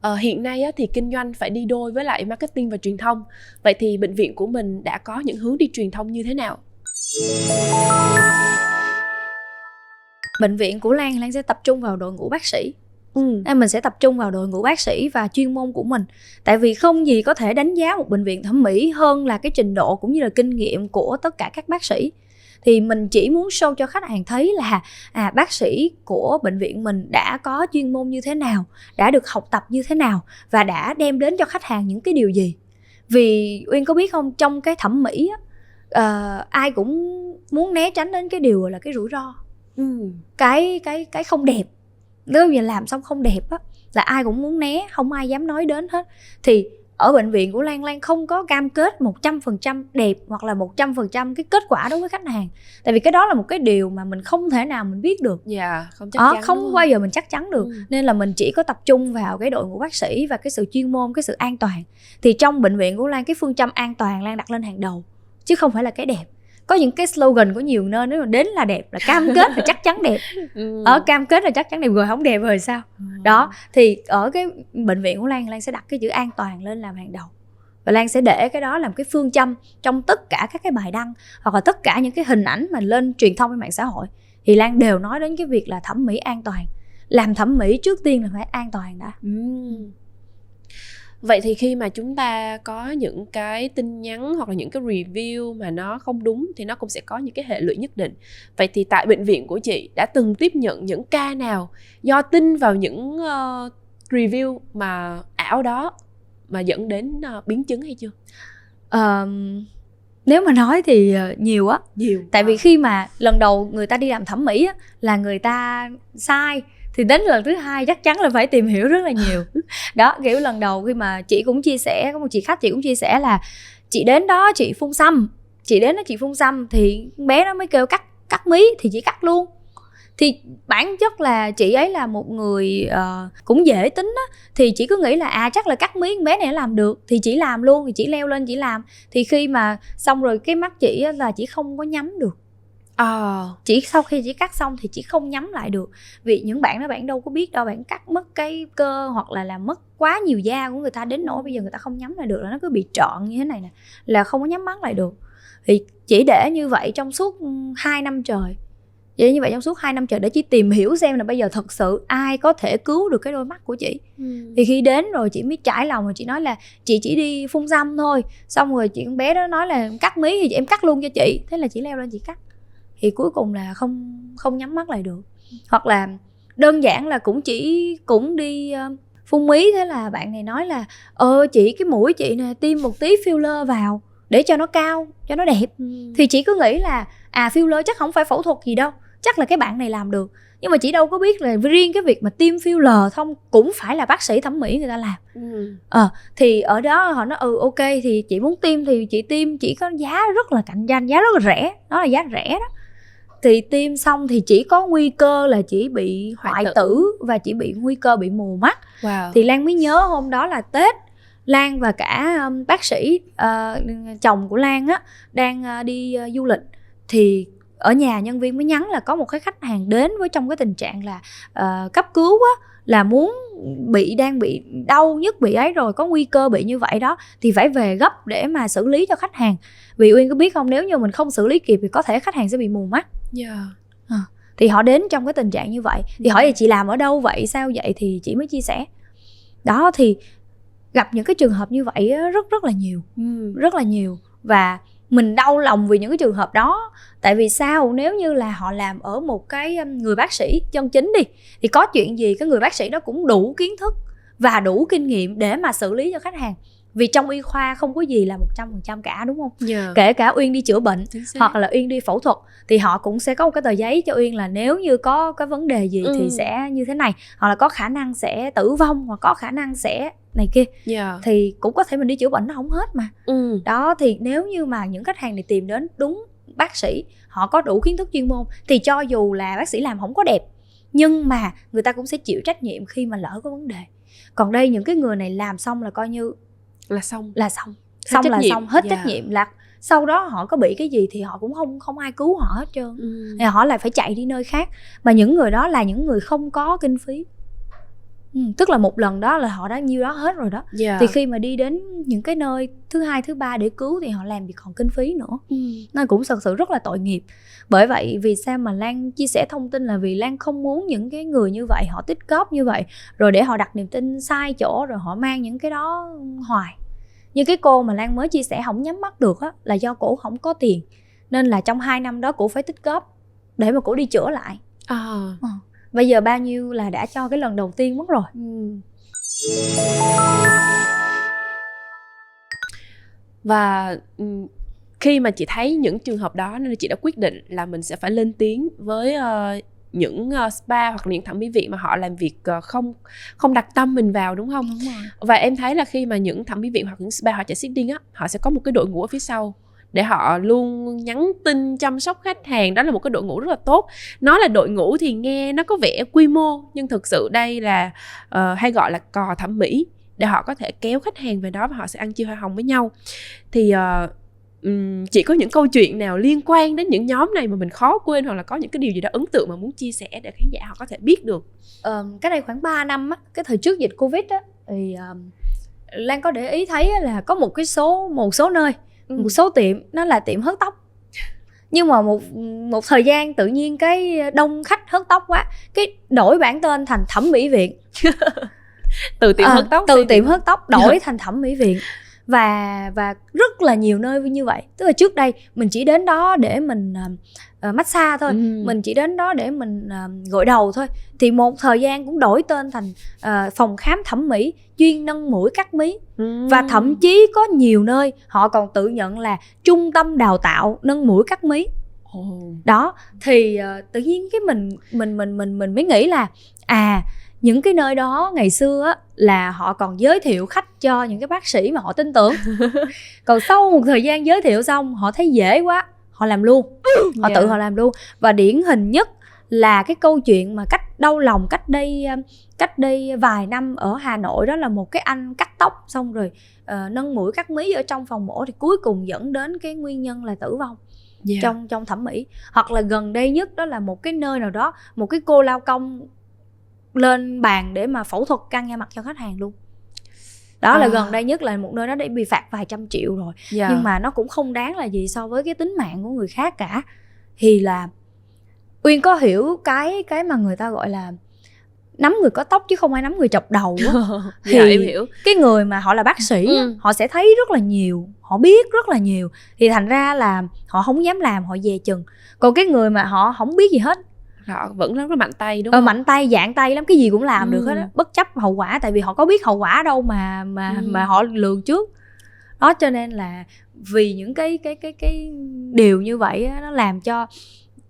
Speaker 2: Ờ, hiện nay á, thì kinh doanh phải đi đôi với lại marketing và truyền thông vậy thì bệnh viện của mình đã có những hướng đi truyền thông như thế nào
Speaker 1: bệnh viện của Lan Lan sẽ tập trung vào đội ngũ bác sĩ
Speaker 2: ừ.
Speaker 1: nên mình sẽ tập trung vào đội ngũ bác sĩ và chuyên môn của mình. Tại vì không gì có thể đánh giá một bệnh viện thẩm mỹ hơn là cái trình độ cũng như là kinh nghiệm của tất cả các bác sĩ. Thì mình chỉ muốn show cho khách hàng thấy là à bác sĩ của bệnh viện mình đã có chuyên môn như thế nào đã được học tập như thế nào và đã đem đến cho khách hàng những cái điều gì. Vì uyên có biết không trong cái thẩm mỹ á, ờ, ai cũng muốn né tránh đến cái điều là cái rủi ro.
Speaker 2: Ừ.
Speaker 1: cái cái cái không đẹp nếu như làm xong không đẹp á là ai cũng muốn né không ai dám nói đến hết. Thì ở bệnh viện của Lan Lan không có cam kết 100% đẹp hoặc là 100% cái kết quả đối với khách hàng. Tại vì cái đó là một cái điều mà mình không thể nào mình biết được.
Speaker 2: Dạ không chắc
Speaker 1: đó,
Speaker 2: chắn
Speaker 1: không bao giờ mình chắc chắn được.
Speaker 2: Ừ.
Speaker 1: nên là mình chỉ có tập trung vào cái đội ngũ bác sĩ và cái sự chuyên môn cái sự an toàn. Thì trong bệnh viện của Lan cái phương châm an toàn Lan đặt lên hàng đầu chứ không phải là cái đẹp có những cái slogan của nhiều nơi nếu mà đến là đẹp là cam kết là chắc chắn đẹp. [laughs]
Speaker 2: Ừ.
Speaker 1: ở cam kết là chắc chắn đẹp rồi không đẹp rồi sao? Đó thì ở cái bệnh viện của Lan Lan sẽ đặt cái chữ an toàn lên làm hàng đầu. Và Lan sẽ để cái đó làm cái phương châm trong tất cả các cái bài đăng hoặc là tất cả những cái hình ảnh mà lên truyền thông trên mạng xã hội. Thì Lan đều nói đến cái việc là thẩm mỹ an toàn. Làm thẩm mỹ trước tiên là phải an toàn đã.
Speaker 2: Ừ. Vậy thì khi mà chúng ta có những cái tin nhắn hoặc là những cái review mà nó không đúng thì nó cũng sẽ có những cái hệ lụy nhất định. Vậy thì tại bệnh viện của chị đã từng tiếp nhận những ca nào do tin vào những ờ, review mà ảo đó mà dẫn đến ờ, biến chứng hay chưa?
Speaker 1: Ờm, nếu mà nói thì ờ, nhiều á
Speaker 2: Nhiều.
Speaker 1: tại vì khi mà lần đầu người ta đi làm thẩm mỹ á, là người ta sai thì đến lần thứ hai chắc chắn là phải tìm hiểu rất là nhiều. [laughs] Đó kiểu lần đầu khi mà chị cũng chia sẻ có một chị khách chị cũng chia sẻ là chị đến đó chị phun xăm chị đến đó chị phun xăm thì bé nó mới kêu cắt cắt mí thì chị cắt luôn. Thì bản chất là chị ấy là một người ờ, cũng dễ tính á thì chị cứ nghĩ là à chắc là cắt mí con bé này làm được. Thì chị làm luôn thì chị leo lên chị làm. Thì khi mà xong rồi cái mắt chị á, là chị không có nhắm được
Speaker 2: Ờ.
Speaker 1: chỉ sau khi chỉ cắt xong thì chỉ không nhắm lại được. Vì những bạn đó bạn đâu có biết đâu bạn cắt mất cái cơ hoặc là làm mất quá nhiều da của người ta đến nỗi bây giờ người ta không nhắm lại được là nó cứ bị trọn như thế này nè là không có nhắm mắt lại được. Thì chỉ để như vậy trong suốt 2 năm trời. Vậy như vậy trong suốt 2 năm trời để chỉ tìm hiểu xem là bây giờ thật sự ai có thể cứu được cái đôi mắt của chị.
Speaker 2: Ừ.
Speaker 1: thì khi đến rồi chị mới trải lòng rồi chị nói là chị chỉ đi phun xăm thôi. Xong rồi chị con bé đó nói là cắt mí thì em cắt luôn cho chị. Thế là chị leo lên chị cắt thì cuối cùng là không không nhắm mắt lại được. Hoặc là đơn giản là cũng chỉ cũng đi ờ, phun mí thế là bạn này nói là ờ chị cái mũi chị nè tiêm một tí filler vào để cho nó cao cho nó đẹp.
Speaker 2: Ừ.
Speaker 1: thì chị cứ nghĩ là à filler chắc không phải phẫu thuật gì đâu chắc là cái bạn này làm được. Nhưng mà chị đâu có biết là riêng cái việc mà tiêm filler thông cũng phải là bác sĩ thẩm mỹ người ta làm.
Speaker 2: Ừ.
Speaker 1: thì ở đó họ nói ừ ok thì chị muốn tiêm thì chị tiêm chỉ có giá rất là cạnh tranh giá rất là rẻ đó là giá rẻ đó thì tiêm xong thì chỉ có nguy cơ là chỉ bị
Speaker 2: Hoại
Speaker 1: hoại
Speaker 2: tử.
Speaker 1: tử và chỉ bị nguy cơ bị mù mắt.
Speaker 2: Wow.
Speaker 1: Thì lan mới nhớ hôm đó là tết lan và cả um, bác sĩ ờ, chồng của lan á đang ờ, đi ờ, du lịch. Thì ở nhà nhân viên mới nhắn là có một cái khách hàng đến với trong cái tình trạng là ờ, cấp cứu á là muốn bị đang bị đau nhất bị ấy rồi có nguy cơ bị như vậy đó thì phải về gấp để mà xử lý cho khách hàng. Vì uyên có biết không nếu như mình không xử lý kịp thì có thể khách hàng sẽ bị mù mắt
Speaker 2: yeah.
Speaker 1: thì họ đến trong cái tình trạng như vậy. Thì
Speaker 2: Ừ.
Speaker 1: hỏi là chị làm ở đâu vậy? Sao vậy? Thì chị mới chia sẻ. Đó thì gặp những cái trường hợp như vậy rất rất là nhiều
Speaker 2: ừ.
Speaker 1: rất là nhiều. Và mình đau lòng vì những cái trường hợp đó. Tại vì sao? Nếu như là họ làm ở một cái người bác sĩ chân chính đi thì có chuyện gì cái người bác sĩ đó cũng đủ kiến thức và đủ kinh nghiệm để mà xử lý cho khách hàng vì trong y khoa không có gì là một trăm phần trăm cả đúng không
Speaker 2: yeah.
Speaker 1: kể cả uyên đi chữa bệnh hoặc là uyên đi phẫu thuật thì họ cũng sẽ có một cái tờ giấy cho uyên là nếu như có cái vấn đề gì
Speaker 2: Ừ.
Speaker 1: thì sẽ như thế này hoặc là có khả năng sẽ tử vong hoặc có khả năng sẽ này kia
Speaker 2: yeah.
Speaker 1: thì cũng có thể mình đi chữa bệnh nó không hết mà
Speaker 2: ừ.
Speaker 1: đó thì nếu như mà những khách hàng này tìm đến đúng bác sĩ họ có đủ kiến thức chuyên môn thì cho dù là bác sĩ làm không có đẹp nhưng mà người ta cũng sẽ chịu trách nhiệm khi mà lỡ có vấn đề còn đây những cái người này làm xong là coi như
Speaker 2: là xong
Speaker 1: là xong
Speaker 2: Hết
Speaker 1: xong là
Speaker 2: nhiệm.
Speaker 1: xong hết
Speaker 2: Dạ.
Speaker 1: trách nhiệm là sau đó họ có bị cái gì thì họ cũng không không ai cứu họ hết trơn
Speaker 2: ừ.
Speaker 1: thì họ lại phải chạy đi nơi khác mà những người đó là những người không có kinh phí ừ, tức là một lần đó là họ đã nhiêu đó hết rồi đó
Speaker 2: yeah.
Speaker 1: thì khi mà đi đến những cái nơi thứ hai thứ ba để cứu thì họ làm gì còn kinh phí nữa
Speaker 2: ừ.
Speaker 1: nó cũng thật sự rất là tội nghiệp bởi vậy vì sao mà lan chia sẻ thông tin là vì lan không muốn những cái người như vậy họ tích góp như vậy rồi để họ đặt niềm tin sai chỗ rồi họ mang những cái đó hoài như cái cô mà lan mới chia sẻ không nhắm mắt được á là do cổ không có tiền nên là trong 2 năm đó cổ phải tích góp để mà cổ đi chữa lại
Speaker 2: à.
Speaker 1: bây giờ bao nhiêu là đã cho cái lần đầu tiên mất rồi
Speaker 2: Ừ. và ừ, khi mà chị thấy những trường hợp đó nên chị đã quyết định là mình sẽ phải lên tiếng với ờ, những ờ, spa hoặc là những thẩm mỹ viện mà họ làm việc ờ, không không đặt tâm mình vào đúng không?
Speaker 1: Đúng rồi.
Speaker 2: Và em thấy là khi mà những thẩm mỹ viện hoặc những spa họ chạy seeding á họ sẽ có một cái đội ngũ ở phía sau để họ luôn nhắn tin chăm sóc khách hàng. Đó là một cái đội ngũ rất là tốt. Nói là đội ngũ thì nghe nó có vẻ quy mô nhưng thực sự đây là ờ, hay gọi là cò thẩm mỹ để họ có thể kéo khách hàng về đó và họ sẽ ăn chia hoa hồng với nhau. Thì ờ, chị có những câu chuyện nào liên quan đến những nhóm này mà mình khó quên hoặc là có những cái điều gì đó ấn tượng mà muốn chia sẻ để khán giả họ có thể biết được?
Speaker 1: Um, cái đây khoảng 3 năm á cái thời trước dịch covid á thì um, lan có để ý thấy là có một cái số một số nơi
Speaker 2: Ừ.
Speaker 1: một số tiệm nó là tiệm hớt tóc. Nhưng mà một một thời gian tự nhiên cái đông khách hớt tóc quá cái đổi bản tên thành thẩm mỹ viện. [laughs]
Speaker 2: Từ tiệm
Speaker 1: À,
Speaker 2: hớt tóc
Speaker 1: từ tiệm hớt tóc đổi thành thẩm mỹ viện và và rất là nhiều nơi như vậy. Tức là trước đây mình chỉ đến đó để mình uh, massage thôi.
Speaker 2: Ừ.
Speaker 1: mình chỉ đến đó để mình uh, gội đầu thôi. Thì một thời gian cũng đổi tên thành ờ, phòng khám thẩm mỹ chuyên nâng mũi cắt mí.
Speaker 2: Ừ.
Speaker 1: và thậm chí có nhiều nơi họ còn tự nhận là trung tâm đào tạo nâng mũi cắt mí. Đó thì ờ, tự nhiên cái mình mình mình mình mình mới nghĩ là à những cái nơi đó ngày xưa á, là họ còn giới thiệu khách cho những cái bác sĩ mà họ tin tưởng [laughs] còn sau một thời gian giới thiệu xong họ thấy dễ quá họ làm luôn họ tự
Speaker 2: Dạ.
Speaker 1: họ làm luôn và điển hình nhất là cái câu chuyện mà cách đau lòng cách đây um, cách đây vài năm ở Hà Nội đó là một cái anh cắt tóc xong rồi ờ, nâng mũi cắt mí ở trong phòng mổ thì cuối cùng dẫn đến cái nguyên nhân là tử vong
Speaker 2: Dạ.
Speaker 1: trong trong thẩm mỹ hoặc là gần đây nhất đó là một cái nơi nào đó một cái cô lao công lên bàn để mà phẫu thuật căng da mặt cho khách hàng luôn. Đó là
Speaker 2: À.
Speaker 1: gần đây nhất là một nơi đó đã bị phạt vài trăm triệu rồi.
Speaker 2: Dạ.
Speaker 1: nhưng mà nó cũng không đáng là gì so với cái tính mạng của người khác cả. Thì là uyên có hiểu cái cái mà người ta gọi là nắm người có tóc chứ không ai nắm người chọc đầu á. [laughs]
Speaker 2: Dạ
Speaker 1: thì-
Speaker 2: em hiểu.
Speaker 1: cái người mà họ là bác sĩ
Speaker 2: Ừ.
Speaker 1: họ sẽ thấy rất là nhiều họ biết rất là nhiều. Thì thành ra là họ không dám làm họ dè chừng. Còn cái người mà họ không biết gì hết
Speaker 2: họ vẫn rất là mạnh tay đúng
Speaker 1: ờ,
Speaker 2: không
Speaker 1: mạnh tay dạng tay lắm cái gì cũng làm được
Speaker 2: Ừ.
Speaker 1: hết á bất chấp hậu quả tại vì họ có biết hậu quả đâu mà mà
Speaker 2: Ừ.
Speaker 1: mà họ lường trước đó cho nên là vì những cái cái cái cái điều như vậy á, nó làm cho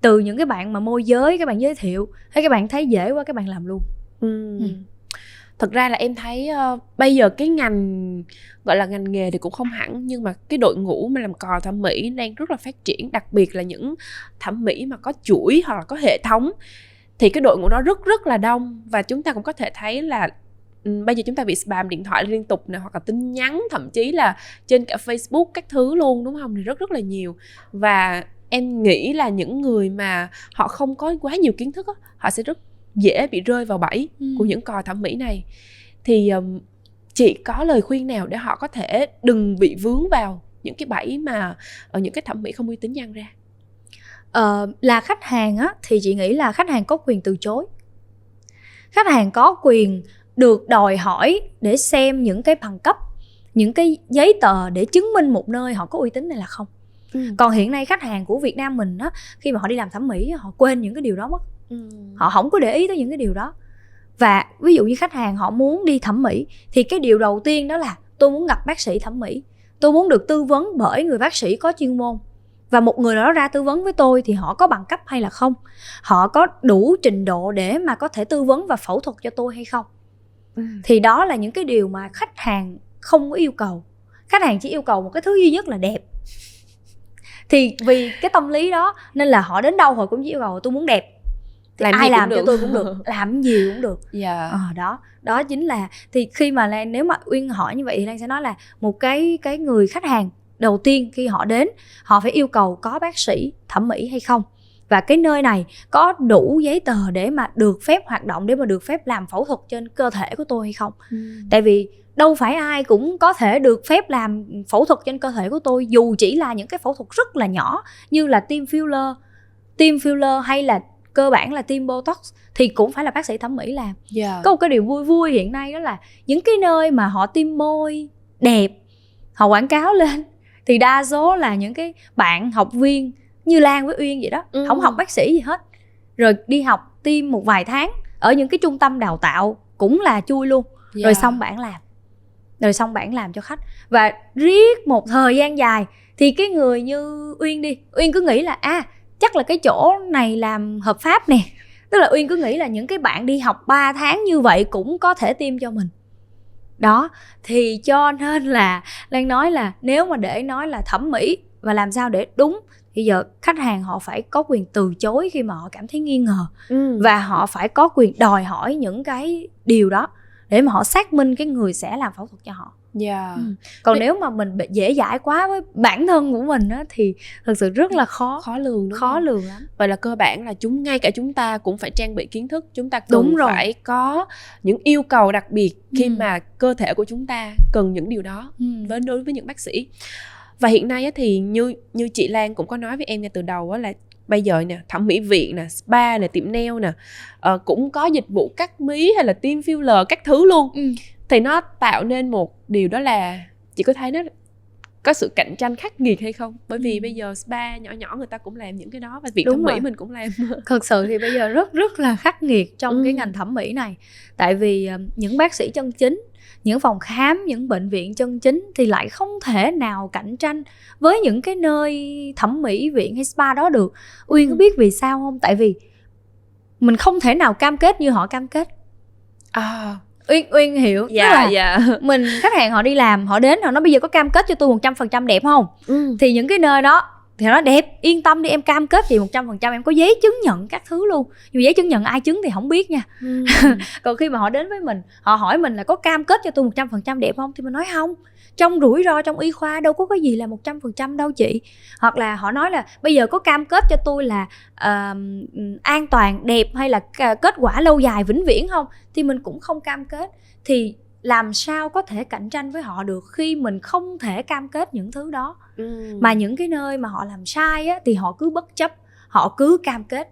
Speaker 1: từ những cái bạn mà môi giới các bạn giới thiệu hay các bạn thấy dễ quá các bạn làm luôn
Speaker 2: Ừ.
Speaker 1: Ừ
Speaker 2: thật ra là em thấy uh, bây giờ cái ngành gọi là ngành nghề thì cũng không hẳn nhưng mà cái đội ngũ mà làm cò thẩm mỹ đang rất là phát triển đặc biệt là những thẩm mỹ mà có chuỗi hoặc là có hệ thống thì cái đội ngũ đó rất rất là đông. Và chúng ta cũng có thể thấy là ừ, bây giờ chúng ta bị spam điện thoại liên tục này hoặc là tin nhắn thậm chí là trên cả Facebook các thứ luôn đúng không? Thì rất rất là nhiều. Và em nghĩ là những người mà họ không có quá nhiều kiến thức đó, họ sẽ rất dễ bị rơi vào bẫy ừ. của những cò thẩm mỹ này. Thì um, chị có lời khuyên nào để họ có thể đừng bị vướng vào những cái bẫy mà ở những cái thẩm mỹ không uy tín dăng ra?
Speaker 1: Uh, là khách hàng á thì chị nghĩ là khách hàng có quyền từ chối. Khách hàng có quyền được đòi hỏi để xem những cái bằng cấp những cái giấy tờ để chứng minh một nơi họ có uy tín này là không. Ừ. còn hiện nay khách hàng của việt nam mình á khi mà họ đi làm thẩm mỹ họ quên những cái điều đó mất ừ. họ không có để ý tới những cái điều đó. Và ví dụ như khách hàng họ muốn đi thẩm mỹ thì cái điều đầu tiên đó là tôi muốn gặp bác sĩ thẩm mỹ. Tôi muốn được tư vấn bởi người bác sĩ có chuyên môn. Và một người nào đó ra tư vấn với tôi thì họ có bằng cấp hay là không? Họ có đủ trình độ để mà có thể tư vấn và phẫu thuật cho tôi hay không? Ừ. thì đó là những cái điều mà khách hàng không có yêu cầu. Khách hàng chỉ yêu cầu một cái thứ duy nhất là đẹp. Thì vì cái tâm lý đó nên là họ đến đâu họ cũng chỉ yêu cầu tôi muốn đẹp thì làm ai làm cho tôi cũng được [laughs] làm gì cũng được
Speaker 2: dạ yeah.
Speaker 1: ờ, đó đó chính là thì khi mà lan nếu mà uyên hỏi như vậy thì lan sẽ nói là một cái cái người khách hàng đầu tiên khi họ đến họ phải yêu cầu có bác sĩ thẩm mỹ hay không và cái nơi này có đủ giấy tờ để mà được phép hoạt động để mà được phép làm phẫu thuật trên cơ thể của tôi hay không ừ. tại vì đâu phải ai cũng có thể được phép làm phẫu thuật trên cơ thể của tôi dù chỉ là những cái phẫu thuật rất là nhỏ như là tiêm filler tiêm filler hay là cơ bản là tiêm botox thì cũng phải là bác sĩ thẩm mỹ làm yeah. Dạ. có một cái điều vui vui hiện nay đó là những cái nơi mà họ tiêm môi đẹp họ quảng cáo lên [laughs] thì đa số là những cái bạn học viên như lan với uyên vậy đó ừ. không học bác sĩ gì hết rồi đi học tiêm một vài tháng ở những cái trung tâm đào tạo cũng là chui luôn yeah. rồi dạ. xong bạn làm rồi xong bạn làm cho khách và riết một thời gian dài thì cái người như uyên đi uyên cứ nghĩ là à chắc là cái chỗ này làm hợp pháp nè. Tức là uyên cứ nghĩ là những cái bạn đi học 3 tháng như vậy cũng có thể tiêm cho mình. Đó thì cho nên là lan nói là nếu mà để nói là thẩm mỹ và làm sao để đúng thì giờ khách hàng họ phải có quyền từ chối khi mà họ cảm thấy nghi ngờ. Ừ. và họ phải có quyền đòi hỏi những cái điều đó để mà họ xác minh cái người sẽ làm phẫu thuật cho họ
Speaker 2: Yeah. Ừ.
Speaker 1: Còn Vì... nếu mà mình dễ dãi quá với bản thân của mình á thì thật sự rất là khó
Speaker 2: khó lường đúng
Speaker 1: khó
Speaker 2: không?
Speaker 1: lường lắm.
Speaker 2: Vậy là cơ bản là chúng ngay cả chúng ta cũng phải trang bị kiến thức, chúng ta cần đúng rồi. phải có những yêu cầu đặc biệt khi ừ. mà cơ thể của chúng ta cần những điều đó ừ. với đối với những bác sĩ. Và hiện nay á, thì như như chị Lan cũng có nói với em ngay từ đầu á, là bây giờ nè thẩm mỹ viện nè spa nè tiệm nail nè uh, cũng có dịch vụ cắt mí hay là tiêm filler các thứ luôn ừ. Thì nó tạo nên một điều đó là chị có thấy nó có sự cạnh tranh khắc nghiệt hay không? Bởi vì ừ. bây giờ spa nhỏ nhỏ người ta cũng làm những cái đó và viện thẩm mỹ mình cũng làm [laughs]
Speaker 1: thực sự thì bây giờ rất rất là khắc nghiệt trong ừ. cái ngành thẩm mỹ này. Tại vì uh, những bác sĩ chân chính những phòng khám những bệnh viện chân chính thì lại không thể nào cạnh tranh với những cái nơi thẩm mỹ viện hay spa đó được. Uyên ừ. có biết vì sao không? Tại vì mình không thể nào cam kết như họ cam kết.
Speaker 2: À
Speaker 1: uyên uyên hiểu.
Speaker 2: Dạ là dạ. [laughs]
Speaker 1: mình khách hàng họ đi làm họ đến họ nói bây giờ có cam kết cho tôi một trăm phần trăm đẹp không? Ừ. thì những cái nơi đó thì nó đẹp yên tâm đi em cam kết chị một trăm phần trăm em có giấy chứng nhận các thứ luôn. Nhưng giấy chứng nhận ai chứng thì không biết nha. Ừ. [laughs] còn khi mà họ đến với mình họ hỏi mình là có cam kết cho tôi một trăm phần trăm đẹp không thì mình nói không trong rủi ro trong y khoa đâu có cái gì là một trăm phần trăm đâu chị. Hoặc là họ nói là bây giờ có cam kết cho tôi là uh, an toàn đẹp hay là kết quả lâu dài vĩnh viễn không? Thì mình cũng không cam kết. Thì làm sao có thể cạnh tranh với họ được khi mình không thể cam kết những thứ đó? Ừ. mà những cái nơi mà họ làm sai á thì họ cứ bất chấp họ cứ cam kết.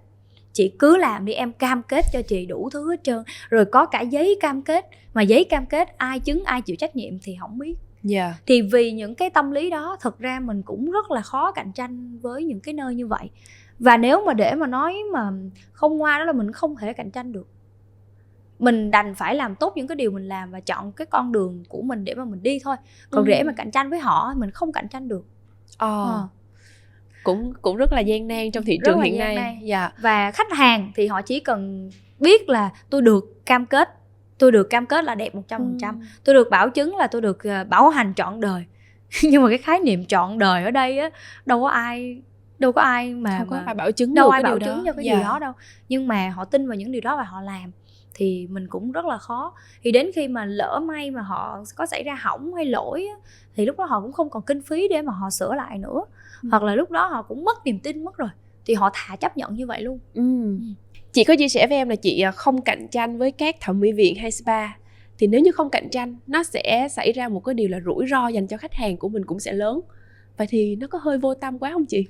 Speaker 1: Chị cứ làm đi em cam kết cho chị đủ thứ hết trơn. Rồi có cả giấy cam kết mà giấy cam kết ai chứng ai chịu trách nhiệm thì không biết
Speaker 2: yeah.
Speaker 1: thì vì những cái tâm lý đó thực ra mình cũng rất là khó cạnh tranh với những cái nơi như vậy và nếu mà để mà nói mà không ngoa đó là mình không thể cạnh tranh được mình đành phải làm tốt những cái điều mình làm và chọn cái con đường của mình để mà mình đi thôi còn ừ. để mà cạnh tranh với họ mình không cạnh tranh được
Speaker 2: ờ. à. cũng cũng rất là gian nan trong thị trường hiện nay
Speaker 1: dạ và khách hàng thì họ chỉ cần biết là tôi được cam kết tôi được cam kết là đẹp 100%
Speaker 2: Ừ.
Speaker 1: tôi được bảo chứng là tôi được ờ, bảo hành trọn đời [laughs] nhưng mà cái khái niệm trọn đời ở đây á đâu có ai đâu có ai mà,
Speaker 2: không có
Speaker 1: mà
Speaker 2: ai bảo chứng
Speaker 1: đâu ai bảo chứng cho cái
Speaker 2: Dạ.
Speaker 1: điều đó đâu nhưng mà họ tin vào những điều đó và họ làm thì mình cũng rất là khó thì đến khi mà lỡ may mà họ có xảy ra hỏng hay lỗi á, thì lúc đó họ cũng không còn kinh phí để mà họ sửa lại nữa
Speaker 2: Ừ.
Speaker 1: hoặc là lúc đó họ cũng mất niềm tin mất rồi thì họ thà chấp nhận như vậy luôn
Speaker 2: Ừ. Chị có chia sẻ với em là chị à, không cạnh tranh với các thẩm mỹ viện hay spa. Thì nếu như không cạnh tranh nó sẽ xảy ra một cái điều là rủi ro dành cho khách hàng của mình cũng sẽ lớn. Vậy thì nó có hơi vô tâm quá không chị?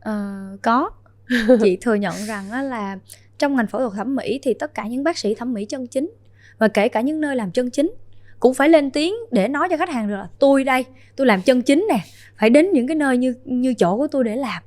Speaker 1: Ờ, có. [laughs] Chị thừa nhận rằng là trong ngành phẫu thuật thẩm mỹ thì tất cả những bác sĩ thẩm mỹ chân chính và kể cả những nơi làm chân chính cũng phải lên tiếng để nói cho khách hàng được là tôi đây tôi làm chân chính nè phải đến những cái nơi như như chỗ của tôi để làm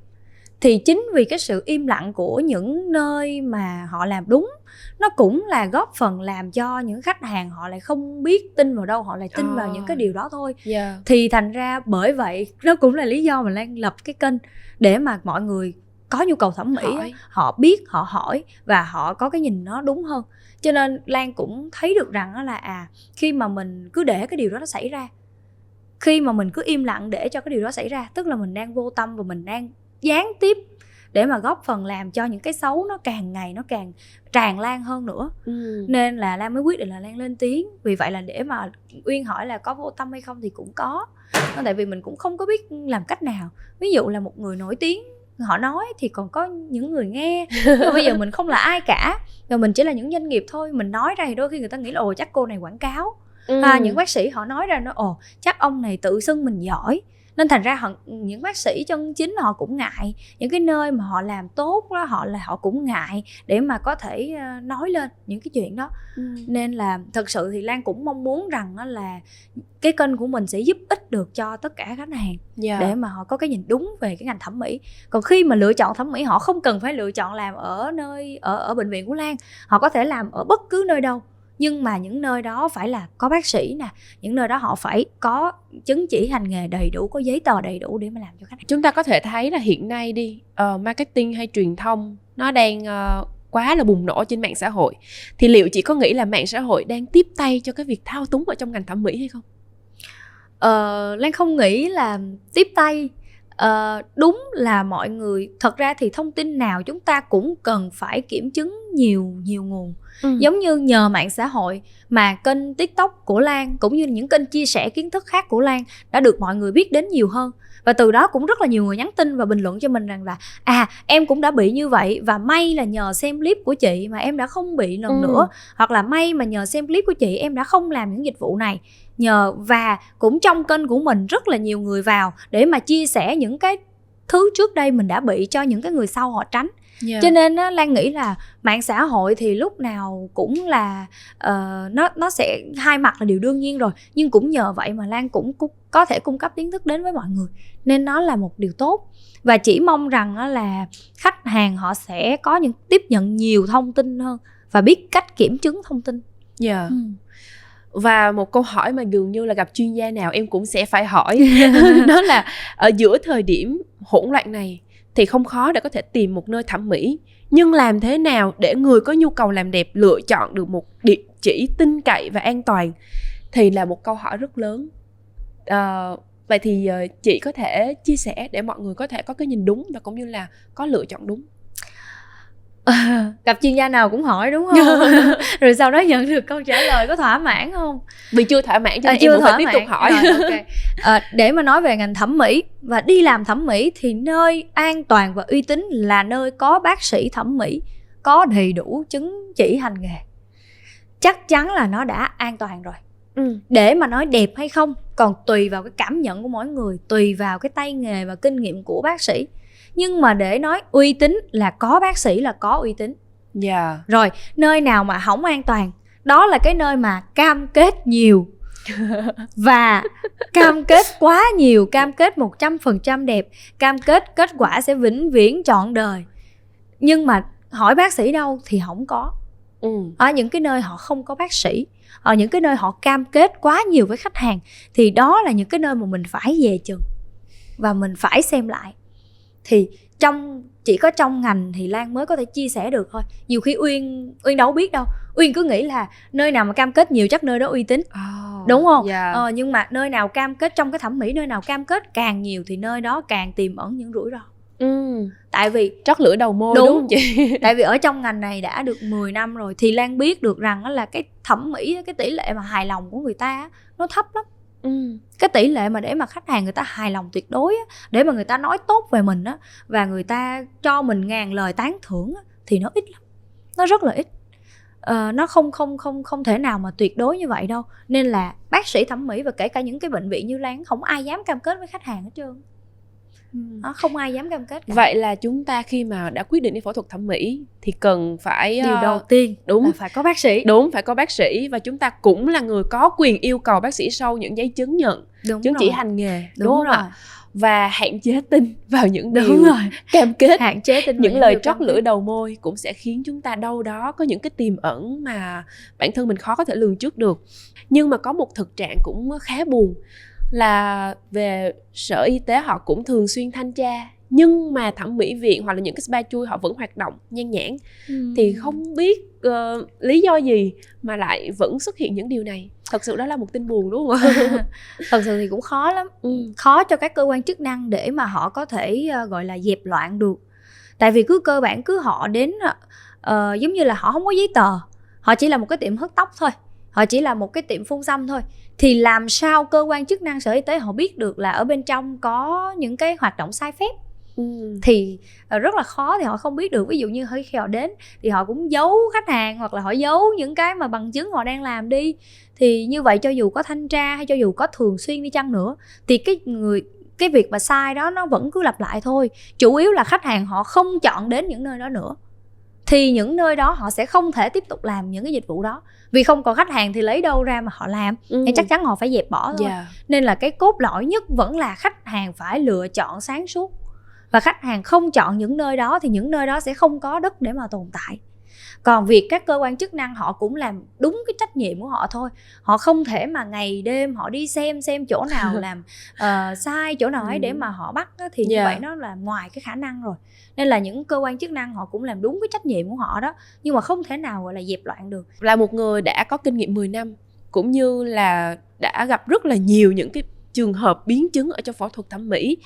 Speaker 1: thì chính vì cái sự im lặng của những nơi mà họ làm đúng nó cũng là góp phần làm cho những khách hàng họ lại không biết tin vào đâu họ lại tin vào
Speaker 2: À.
Speaker 1: những cái điều đó thôi
Speaker 2: yeah.
Speaker 1: thì thành ra bởi vậy nó cũng là lý do mà lan lập cái kênh để mà mọi người có nhu cầu thẩm mỹ
Speaker 2: Hỏi.
Speaker 1: họ biết họ hỏi và họ có cái nhìn nó đúng hơn cho nên lan cũng thấy được rằng là à khi mà mình cứ để cái điều đó nó xảy ra khi mà mình cứ im lặng để cho cái điều đó xảy ra tức là mình đang vô tâm và mình đang gián tiếp để mà góp phần làm cho những cái xấu nó càng ngày nó càng tràn lan hơn nữa.
Speaker 2: Ừ.
Speaker 1: nên là lan mới quyết định là lan lên tiếng. Vì vậy là để mà uyên hỏi là có vô tâm hay không thì cũng có. Nó tại vì mình cũng không có biết làm cách nào. Ví dụ là một người nổi tiếng họ nói thì còn có những người nghe. Nhưng bây giờ mình không là ai cả. Rồi mình chỉ là những doanh nghiệp thôi mình nói ra thì đôi khi người ta nghĩ là ồ chắc cô này quảng cáo.
Speaker 2: Ừ.
Speaker 1: à, những bác sĩ họ nói ra nó ồ chắc ông này tự xưng mình giỏi nên thành ra họ, những bác sĩ chân chính họ cũng ngại. Những cái nơi mà họ làm tốt đó họ là họ cũng ngại để mà có thể ờ, nói lên những cái chuyện đó.
Speaker 2: Ừ.
Speaker 1: nên là thật sự thì lan cũng mong muốn rằng là cái kênh của mình sẽ giúp ích được cho tất cả khách hàng
Speaker 2: Dạ.
Speaker 1: để mà họ có cái nhìn đúng về cái ngành thẩm mỹ. Còn khi mà lựa chọn thẩm mỹ họ không cần phải lựa chọn làm ở nơi ở ở bệnh viện của lan. Họ có thể làm ở bất cứ nơi đâu nhưng mà những nơi đó phải là có bác sĩ nè những nơi đó họ phải có chứng chỉ hành nghề đầy đủ có giấy tờ đầy đủ để mà làm cho khách hàng.
Speaker 2: Chúng ta có thể thấy là hiện nay đi ờ, marketing hay truyền thông nó đang ờ, quá là bùng nổ trên mạng xã hội. Thì liệu chị có nghĩ là mạng xã hội đang tiếp tay cho cái việc thao túng ở trong ngành thẩm mỹ hay không?
Speaker 1: Ờ, Lan không nghĩ là tiếp tay Ờ, đúng là mọi người thật ra thì thông tin nào chúng ta cũng cần phải kiểm chứng nhiều nhiều nguồn
Speaker 2: ừ.
Speaker 1: giống như nhờ mạng xã hội mà kênh tiktok của lan cũng như những kênh chia sẻ kiến thức khác của lan đã được mọi người biết đến nhiều hơn và từ đó cũng rất là nhiều người nhắn tin và bình luận cho mình rằng là à em cũng đã bị như vậy và may là nhờ xem clip của chị mà em đã không bị lần
Speaker 2: Ừ.
Speaker 1: nữa hoặc là may mà nhờ xem clip của chị em đã không làm những dịch vụ này nhờ và cũng trong kênh của mình rất là nhiều người vào để mà chia sẻ những cái thứ trước đây mình đã bị cho những cái người sau họ tránh
Speaker 2: Dạ.
Speaker 1: cho nên á, lan nghĩ là mạng xã hội thì lúc nào cũng là ờ, nó nó sẽ hai mặt là điều đương nhiên rồi nhưng cũng nhờ vậy mà lan cũng có thể cung cấp kiến thức đến với mọi người nên nó là một điều tốt và chỉ mong rằng á là khách hàng họ sẽ có những tiếp nhận nhiều thông tin hơn và biết cách kiểm chứng thông tin
Speaker 2: Dạ.
Speaker 1: ừ.
Speaker 2: Và một câu hỏi mà dường như là gặp chuyên gia nào em cũng sẽ phải hỏi. [laughs] [laughs] Đó là ở giữa thời điểm hỗn loạn này thì không khó để có thể tìm một nơi thẩm mỹ nhưng làm thế nào để người có nhu cầu làm đẹp lựa chọn được một địa chỉ tin cậy và an toàn? Thì là một câu hỏi rất lớn. Ờ, vậy thì ờ, chị có thể chia sẻ để mọi người có thể có cái nhìn đúng và cũng như là có lựa chọn đúng [laughs]
Speaker 1: gặp chuyên gia nào cũng hỏi đúng không [laughs] rồi sau đó nhận được câu trả lời có thỏa mãn không
Speaker 2: vì chưa thỏa mãn cho
Speaker 1: À,
Speaker 2: nên em vẫn phải tiếp tục
Speaker 1: mãn.
Speaker 2: hỏi
Speaker 1: Rồi, ok. Ờ, để mà nói về ngành thẩm mỹ và đi làm thẩm mỹ thì nơi an toàn và uy tín là nơi có bác sĩ thẩm mỹ có đầy đủ chứng chỉ hành nghề chắc chắn là nó đã an toàn rồi
Speaker 2: ừ.
Speaker 1: để mà nói đẹp hay không còn tùy vào cái cảm nhận của mỗi người tùy vào cái tay nghề và kinh nghiệm của bác sĩ nhưng mà để nói uy tín là có bác sĩ là có uy tín.
Speaker 2: Dạ.
Speaker 1: Rồi nơi nào mà không an toàn đó là cái nơi mà cam kết nhiều. [laughs] Và cam kết quá nhiều cam kết 100% đẹp cam kết kết quả sẽ vĩnh viễn trọn đời. Nhưng mà hỏi bác sĩ đâu thì không có.
Speaker 2: Ừ.
Speaker 1: ở những cái nơi họ không có bác sĩ ở những cái nơi họ cam kết quá nhiều với khách hàng thì đó là những cái nơi mà mình phải về chừng và mình phải xem lại thì trong chỉ có trong ngành thì lan mới có thể chia sẻ được thôi. Nhiều khi uyên uyên đâu biết đâu. Uyên cứ nghĩ là nơi nào mà cam kết nhiều chắc nơi đó uy tín.
Speaker 2: Oh,
Speaker 1: đúng không?
Speaker 2: yeah.
Speaker 1: ờ, nhưng mà nơi nào cam kết trong cái thẩm mỹ nơi nào cam kết càng nhiều thì nơi đó càng tiềm ẩn những rủi ro.
Speaker 2: Ừ.
Speaker 1: tại vì
Speaker 2: trót lửa đầu môi
Speaker 1: Đúng.
Speaker 2: đúng, không chị? [laughs]
Speaker 1: Tại vì ở trong ngành này đã được 10 năm rồi thì lan biết được rằng á là cái thẩm mỹ cái tỷ lệ mà hài lòng của người ta á, nó thấp lắm
Speaker 2: ừ.
Speaker 1: cái tỷ lệ mà để mà khách hàng người ta hài lòng tuyệt đối á, để mà người ta nói tốt về mình á và người ta cho mình ngàn lời tán thưởng á, thì nó ít lắm. Nó rất là ít. À, nó không không không không thể nào mà tuyệt đối như vậy đâu. Nên là bác sĩ thẩm mỹ và kể cả những cái bệnh viện như lan không ai dám cam kết với khách hàng hết trơn nó không ai dám cam kết cả.
Speaker 2: vậy là chúng ta khi mà đã quyết định đi phẫu thuật thẩm mỹ thì cần phải
Speaker 1: điều
Speaker 2: ờ,
Speaker 1: đầu tiên
Speaker 2: đúng.
Speaker 1: là phải có bác sĩ.
Speaker 2: Đúng phải có bác sĩ và chúng ta cũng là người có quyền yêu cầu bác sĩ sau những giấy chứng nhận
Speaker 1: đúng
Speaker 2: chứng
Speaker 1: rồi.
Speaker 2: chỉ hành nghề đúng,
Speaker 1: đúng
Speaker 2: không
Speaker 1: rồi.
Speaker 2: Ạ và hạn chế tin vào những
Speaker 1: đúng
Speaker 2: điều
Speaker 1: rồi.
Speaker 2: cam kết.
Speaker 1: Hạn chế tin
Speaker 2: những lời trót lưỡi đầu môi cũng sẽ khiến chúng ta đâu đó có những cái tiềm ẩn mà bản thân mình khó có thể lường trước được. Nhưng mà có một thực trạng cũng khá buồn là về sở y tế họ cũng thường xuyên thanh tra. Nhưng mà thẩm mỹ viện hoặc là những cái spa chui họ vẫn hoạt động nhan nhản
Speaker 1: Ừ.
Speaker 2: thì không biết ờ, lý do gì mà lại vẫn xuất hiện những điều này? Thật sự đó là một tin buồn đúng không ạ? [laughs]
Speaker 1: Thật sự thì cũng khó lắm.
Speaker 2: Ừ.
Speaker 1: khó cho các cơ quan chức năng để mà họ có thể ờ, gọi là dẹp loạn được. Tại vì cứ cơ bản cứ họ đến ờ, giống như là họ không có giấy tờ họ chỉ là một cái tiệm hớt tóc thôi họ chỉ là một cái tiệm phun xăm thôi. Thì làm sao cơ quan chức năng sở y tế họ biết được là ở bên trong có những cái hoạt động sai phép?
Speaker 2: Ừ.
Speaker 1: thì ờ, rất là khó thì họ không biết được. Ví dụ như khi họ đến thì họ cũng giấu khách hàng hoặc là họ giấu những cái mà bằng chứng họ đang làm đi. Thì như vậy cho dù có thanh tra hay cho dù có thường xuyên đi chăng nữa thì cái người cái việc mà sai đó nó vẫn cứ lặp lại thôi. Chủ yếu là khách hàng họ không chọn đến những nơi đó nữa thì những nơi đó họ sẽ không thể tiếp tục làm những cái dịch vụ đó vì không còn khách hàng thì lấy đâu ra mà họ làm
Speaker 2: Ừ.
Speaker 1: thì chắc chắn họ phải dẹp bỏ thôi
Speaker 2: Dạ.
Speaker 1: nên là cái cốt lõi nhất vẫn là khách hàng phải lựa chọn sáng suốt và khách hàng không chọn những nơi đó thì những nơi đó sẽ không có đất để mà tồn tại còn việc các cơ quan chức năng họ cũng làm đúng cái trách nhiệm của họ thôi. Họ không thể mà ngày đêm họ đi xem xem chỗ nào [laughs] làm ờ, sai chỗ nào ấy để mà họ bắt á, thì như
Speaker 2: Dạ.
Speaker 1: vậy nó là ngoài cái khả năng rồi. Nên là những cơ quan chức năng họ cũng làm đúng cái trách nhiệm của họ đó nhưng mà không thể nào gọi là dẹp loạn được.
Speaker 2: Là một người đã có kinh nghiệm 10 năm cũng như là đã gặp rất là nhiều những cái trường hợp biến chứng ở trong phẫu thuật thẩm mỹ.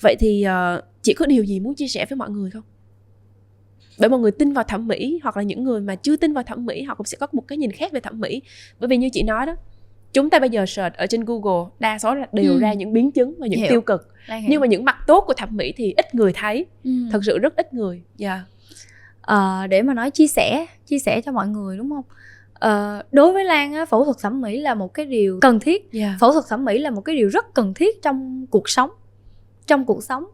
Speaker 2: Vậy thì ờ, chị có điều gì muốn chia sẻ với mọi người không để mọi người tin vào thẩm mỹ hoặc là những người mà chưa tin vào thẩm mỹ họ cũng sẽ có một cái nhìn khác về thẩm mỹ. Bởi vì như chị nói đó chúng ta bây giờ search ở trên Google đa số là đều
Speaker 1: Ừ.
Speaker 2: ra những biến chứng và những
Speaker 1: Hiểu.
Speaker 2: tiêu cực. Nhưng mà những mặt tốt của thẩm mỹ thì ít người thấy.
Speaker 1: Ừ.
Speaker 2: thật sự rất ít người. Dạ.
Speaker 1: Ờ, để mà nói chia sẻ chia sẻ cho mọi người đúng không? Ờ, đối với lan á, phẫu thuật thẩm mỹ là một cái điều cần thiết.
Speaker 2: Dạ.
Speaker 1: Phẫu thuật thẩm mỹ là một cái điều rất cần thiết trong cuộc sống trong cuộc sống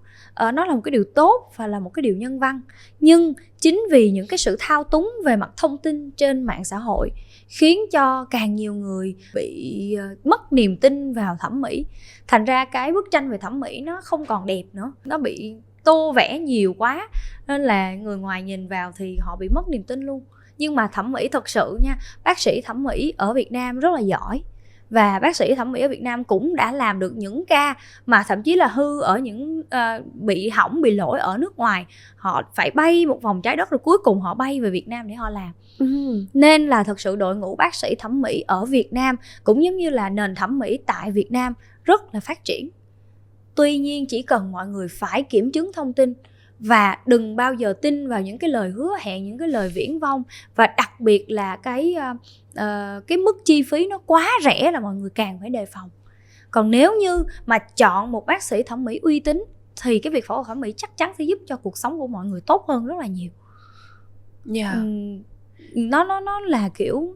Speaker 1: uh, nó là một cái điều tốt và là một cái điều nhân văn. Nhưng chính vì những cái sự thao túng về mặt thông tin trên mạng xã hội khiến cho càng nhiều người bị uh, mất niềm tin vào thẩm mỹ. Thành ra cái bức tranh về thẩm mỹ nó không còn đẹp nữa nó bị tô vẽ nhiều quá nên là người ngoài nhìn vào thì họ bị mất niềm tin luôn. Nhưng mà thẩm mỹ thật sự nha bác sĩ thẩm mỹ ở Việt Nam rất là giỏi và bác sĩ thẩm mỹ ở Việt Nam cũng đã làm được những ca mà thậm chí là hư ở những ờ, bị hỏng bị lỗi ở nước ngoài. Họ phải bay một vòng trái đất rồi cuối cùng họ bay về Việt Nam để họ làm.
Speaker 2: Ừ.
Speaker 1: nên là thật sự đội ngũ bác sĩ thẩm mỹ ở Việt Nam cũng giống như là nền thẩm mỹ tại Việt Nam rất là phát triển. Tuy nhiên chỉ cần mọi người phải kiểm chứng thông tin và đừng bao giờ tin vào những cái lời hứa hẹn những cái lời viễn vông và đặc biệt là cái ờ, cái mức chi phí nó quá rẻ là mọi người càng phải đề phòng. Còn nếu như mà chọn một bác sĩ thẩm mỹ uy tín thì cái việc phẫu thuật thẩm mỹ chắc chắn sẽ giúp cho cuộc sống của mọi người tốt hơn rất là nhiều.
Speaker 2: Dạ.
Speaker 1: Ừm, nó nó nó là kiểu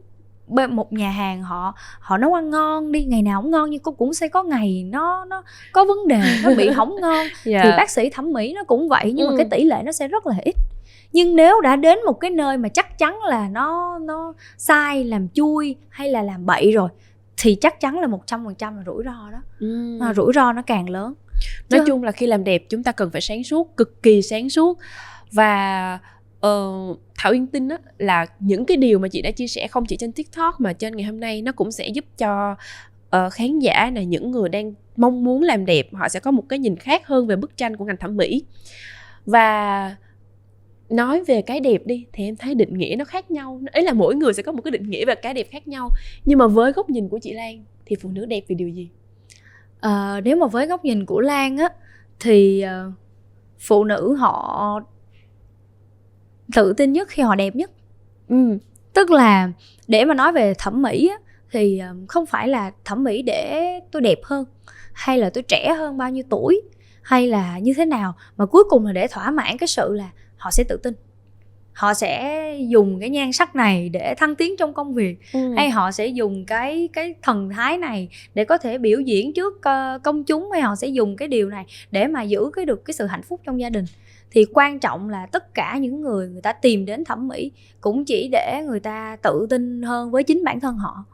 Speaker 1: một nhà hàng họ họ nấu ăn ngon đi ngày nào cũng ngon nhưng cũng cũng sẽ có ngày nó nó có vấn đề nó bị [laughs] hỏng ngon.
Speaker 2: Dạ.
Speaker 1: Thì bác sĩ thẩm mỹ nó cũng vậy nhưng
Speaker 2: Ừ.
Speaker 1: mà cái tỷ lệ nó sẽ rất là ít nhưng nếu đã đến một cái nơi mà chắc chắn là nó nó sai làm chui hay là làm bậy rồi thì chắc chắn là một trăm phần trăm là rủi ro đó.
Speaker 2: Ừ.
Speaker 1: à, rủi ro nó càng lớn.
Speaker 2: Nói
Speaker 1: Chứ-
Speaker 2: chung là khi làm đẹp chúng ta cần phải sáng suốt cực kỳ sáng suốt. Và ờ, thảo yên tin á, là những cái điều mà chị đã chia sẻ không chỉ trên tiktok mà trên ngày hôm nay nó cũng sẽ giúp cho ờ, khán giả này những người đang mong muốn làm đẹp họ sẽ có một cái nhìn khác hơn về bức tranh của ngành thẩm mỹ. Và nói về cái đẹp đi thì em thấy định nghĩa nó khác nhau. Ấy là mỗi người sẽ có một cái định nghĩa về cái đẹp khác nhau. Nhưng mà với góc nhìn của chị Lan thì phụ nữ đẹp vì điều gì?
Speaker 1: À, nếu mà với góc nhìn của Lan á thì uh, phụ nữ họ tự tin nhất khi họ đẹp nhất. Ừ. tức là để mà nói về thẩm mỹ á, thì không phải là thẩm mỹ để tôi đẹp hơn hay là tôi trẻ hơn bao nhiêu tuổi hay là như thế nào. Mà cuối cùng là để thỏa mãn cái sự là họ sẽ tự tin họ sẽ dùng cái nhan sắc này để thăng tiến trong công việc ừ. hay họ sẽ dùng cái cái thần thái này để có thể biểu diễn trước uh, công chúng hay họ sẽ dùng cái điều này để mà giữ cái được cái sự hạnh phúc trong gia đình thì quan trọng là tất cả những người người ta tìm đến thẩm mỹ cũng chỉ để người ta tự tin hơn với chính bản thân họ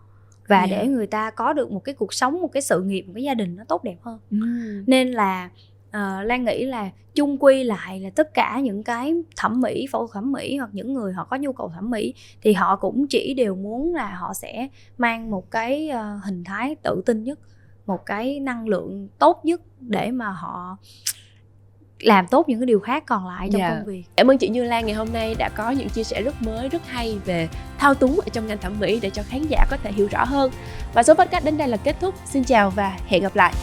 Speaker 1: và yeah. để người ta có được một cái cuộc sống một cái sự nghiệp một cái gia đình nó tốt đẹp hơn mm. nên là uh, lan nghĩ là chung quy lại là tất cả những cái thẩm mỹ phẫu thẩm mỹ hoặc những người họ có nhu cầu thẩm mỹ thì họ cũng chỉ đều muốn là họ sẽ mang một cái uh, hình thái tự tin nhất một cái năng lượng tốt nhất để mà họ làm tốt những cái điều khác còn lại trong yeah. Dạ. công việc.
Speaker 2: Cảm ơn chị Như Lan ngày hôm nay đã có những chia sẻ rất mới, rất hay về thao túng ở trong ngành thẩm mỹ để cho khán giả có thể hiểu rõ hơn. Và số podcast đến đây là kết thúc. Xin chào và hẹn gặp lại.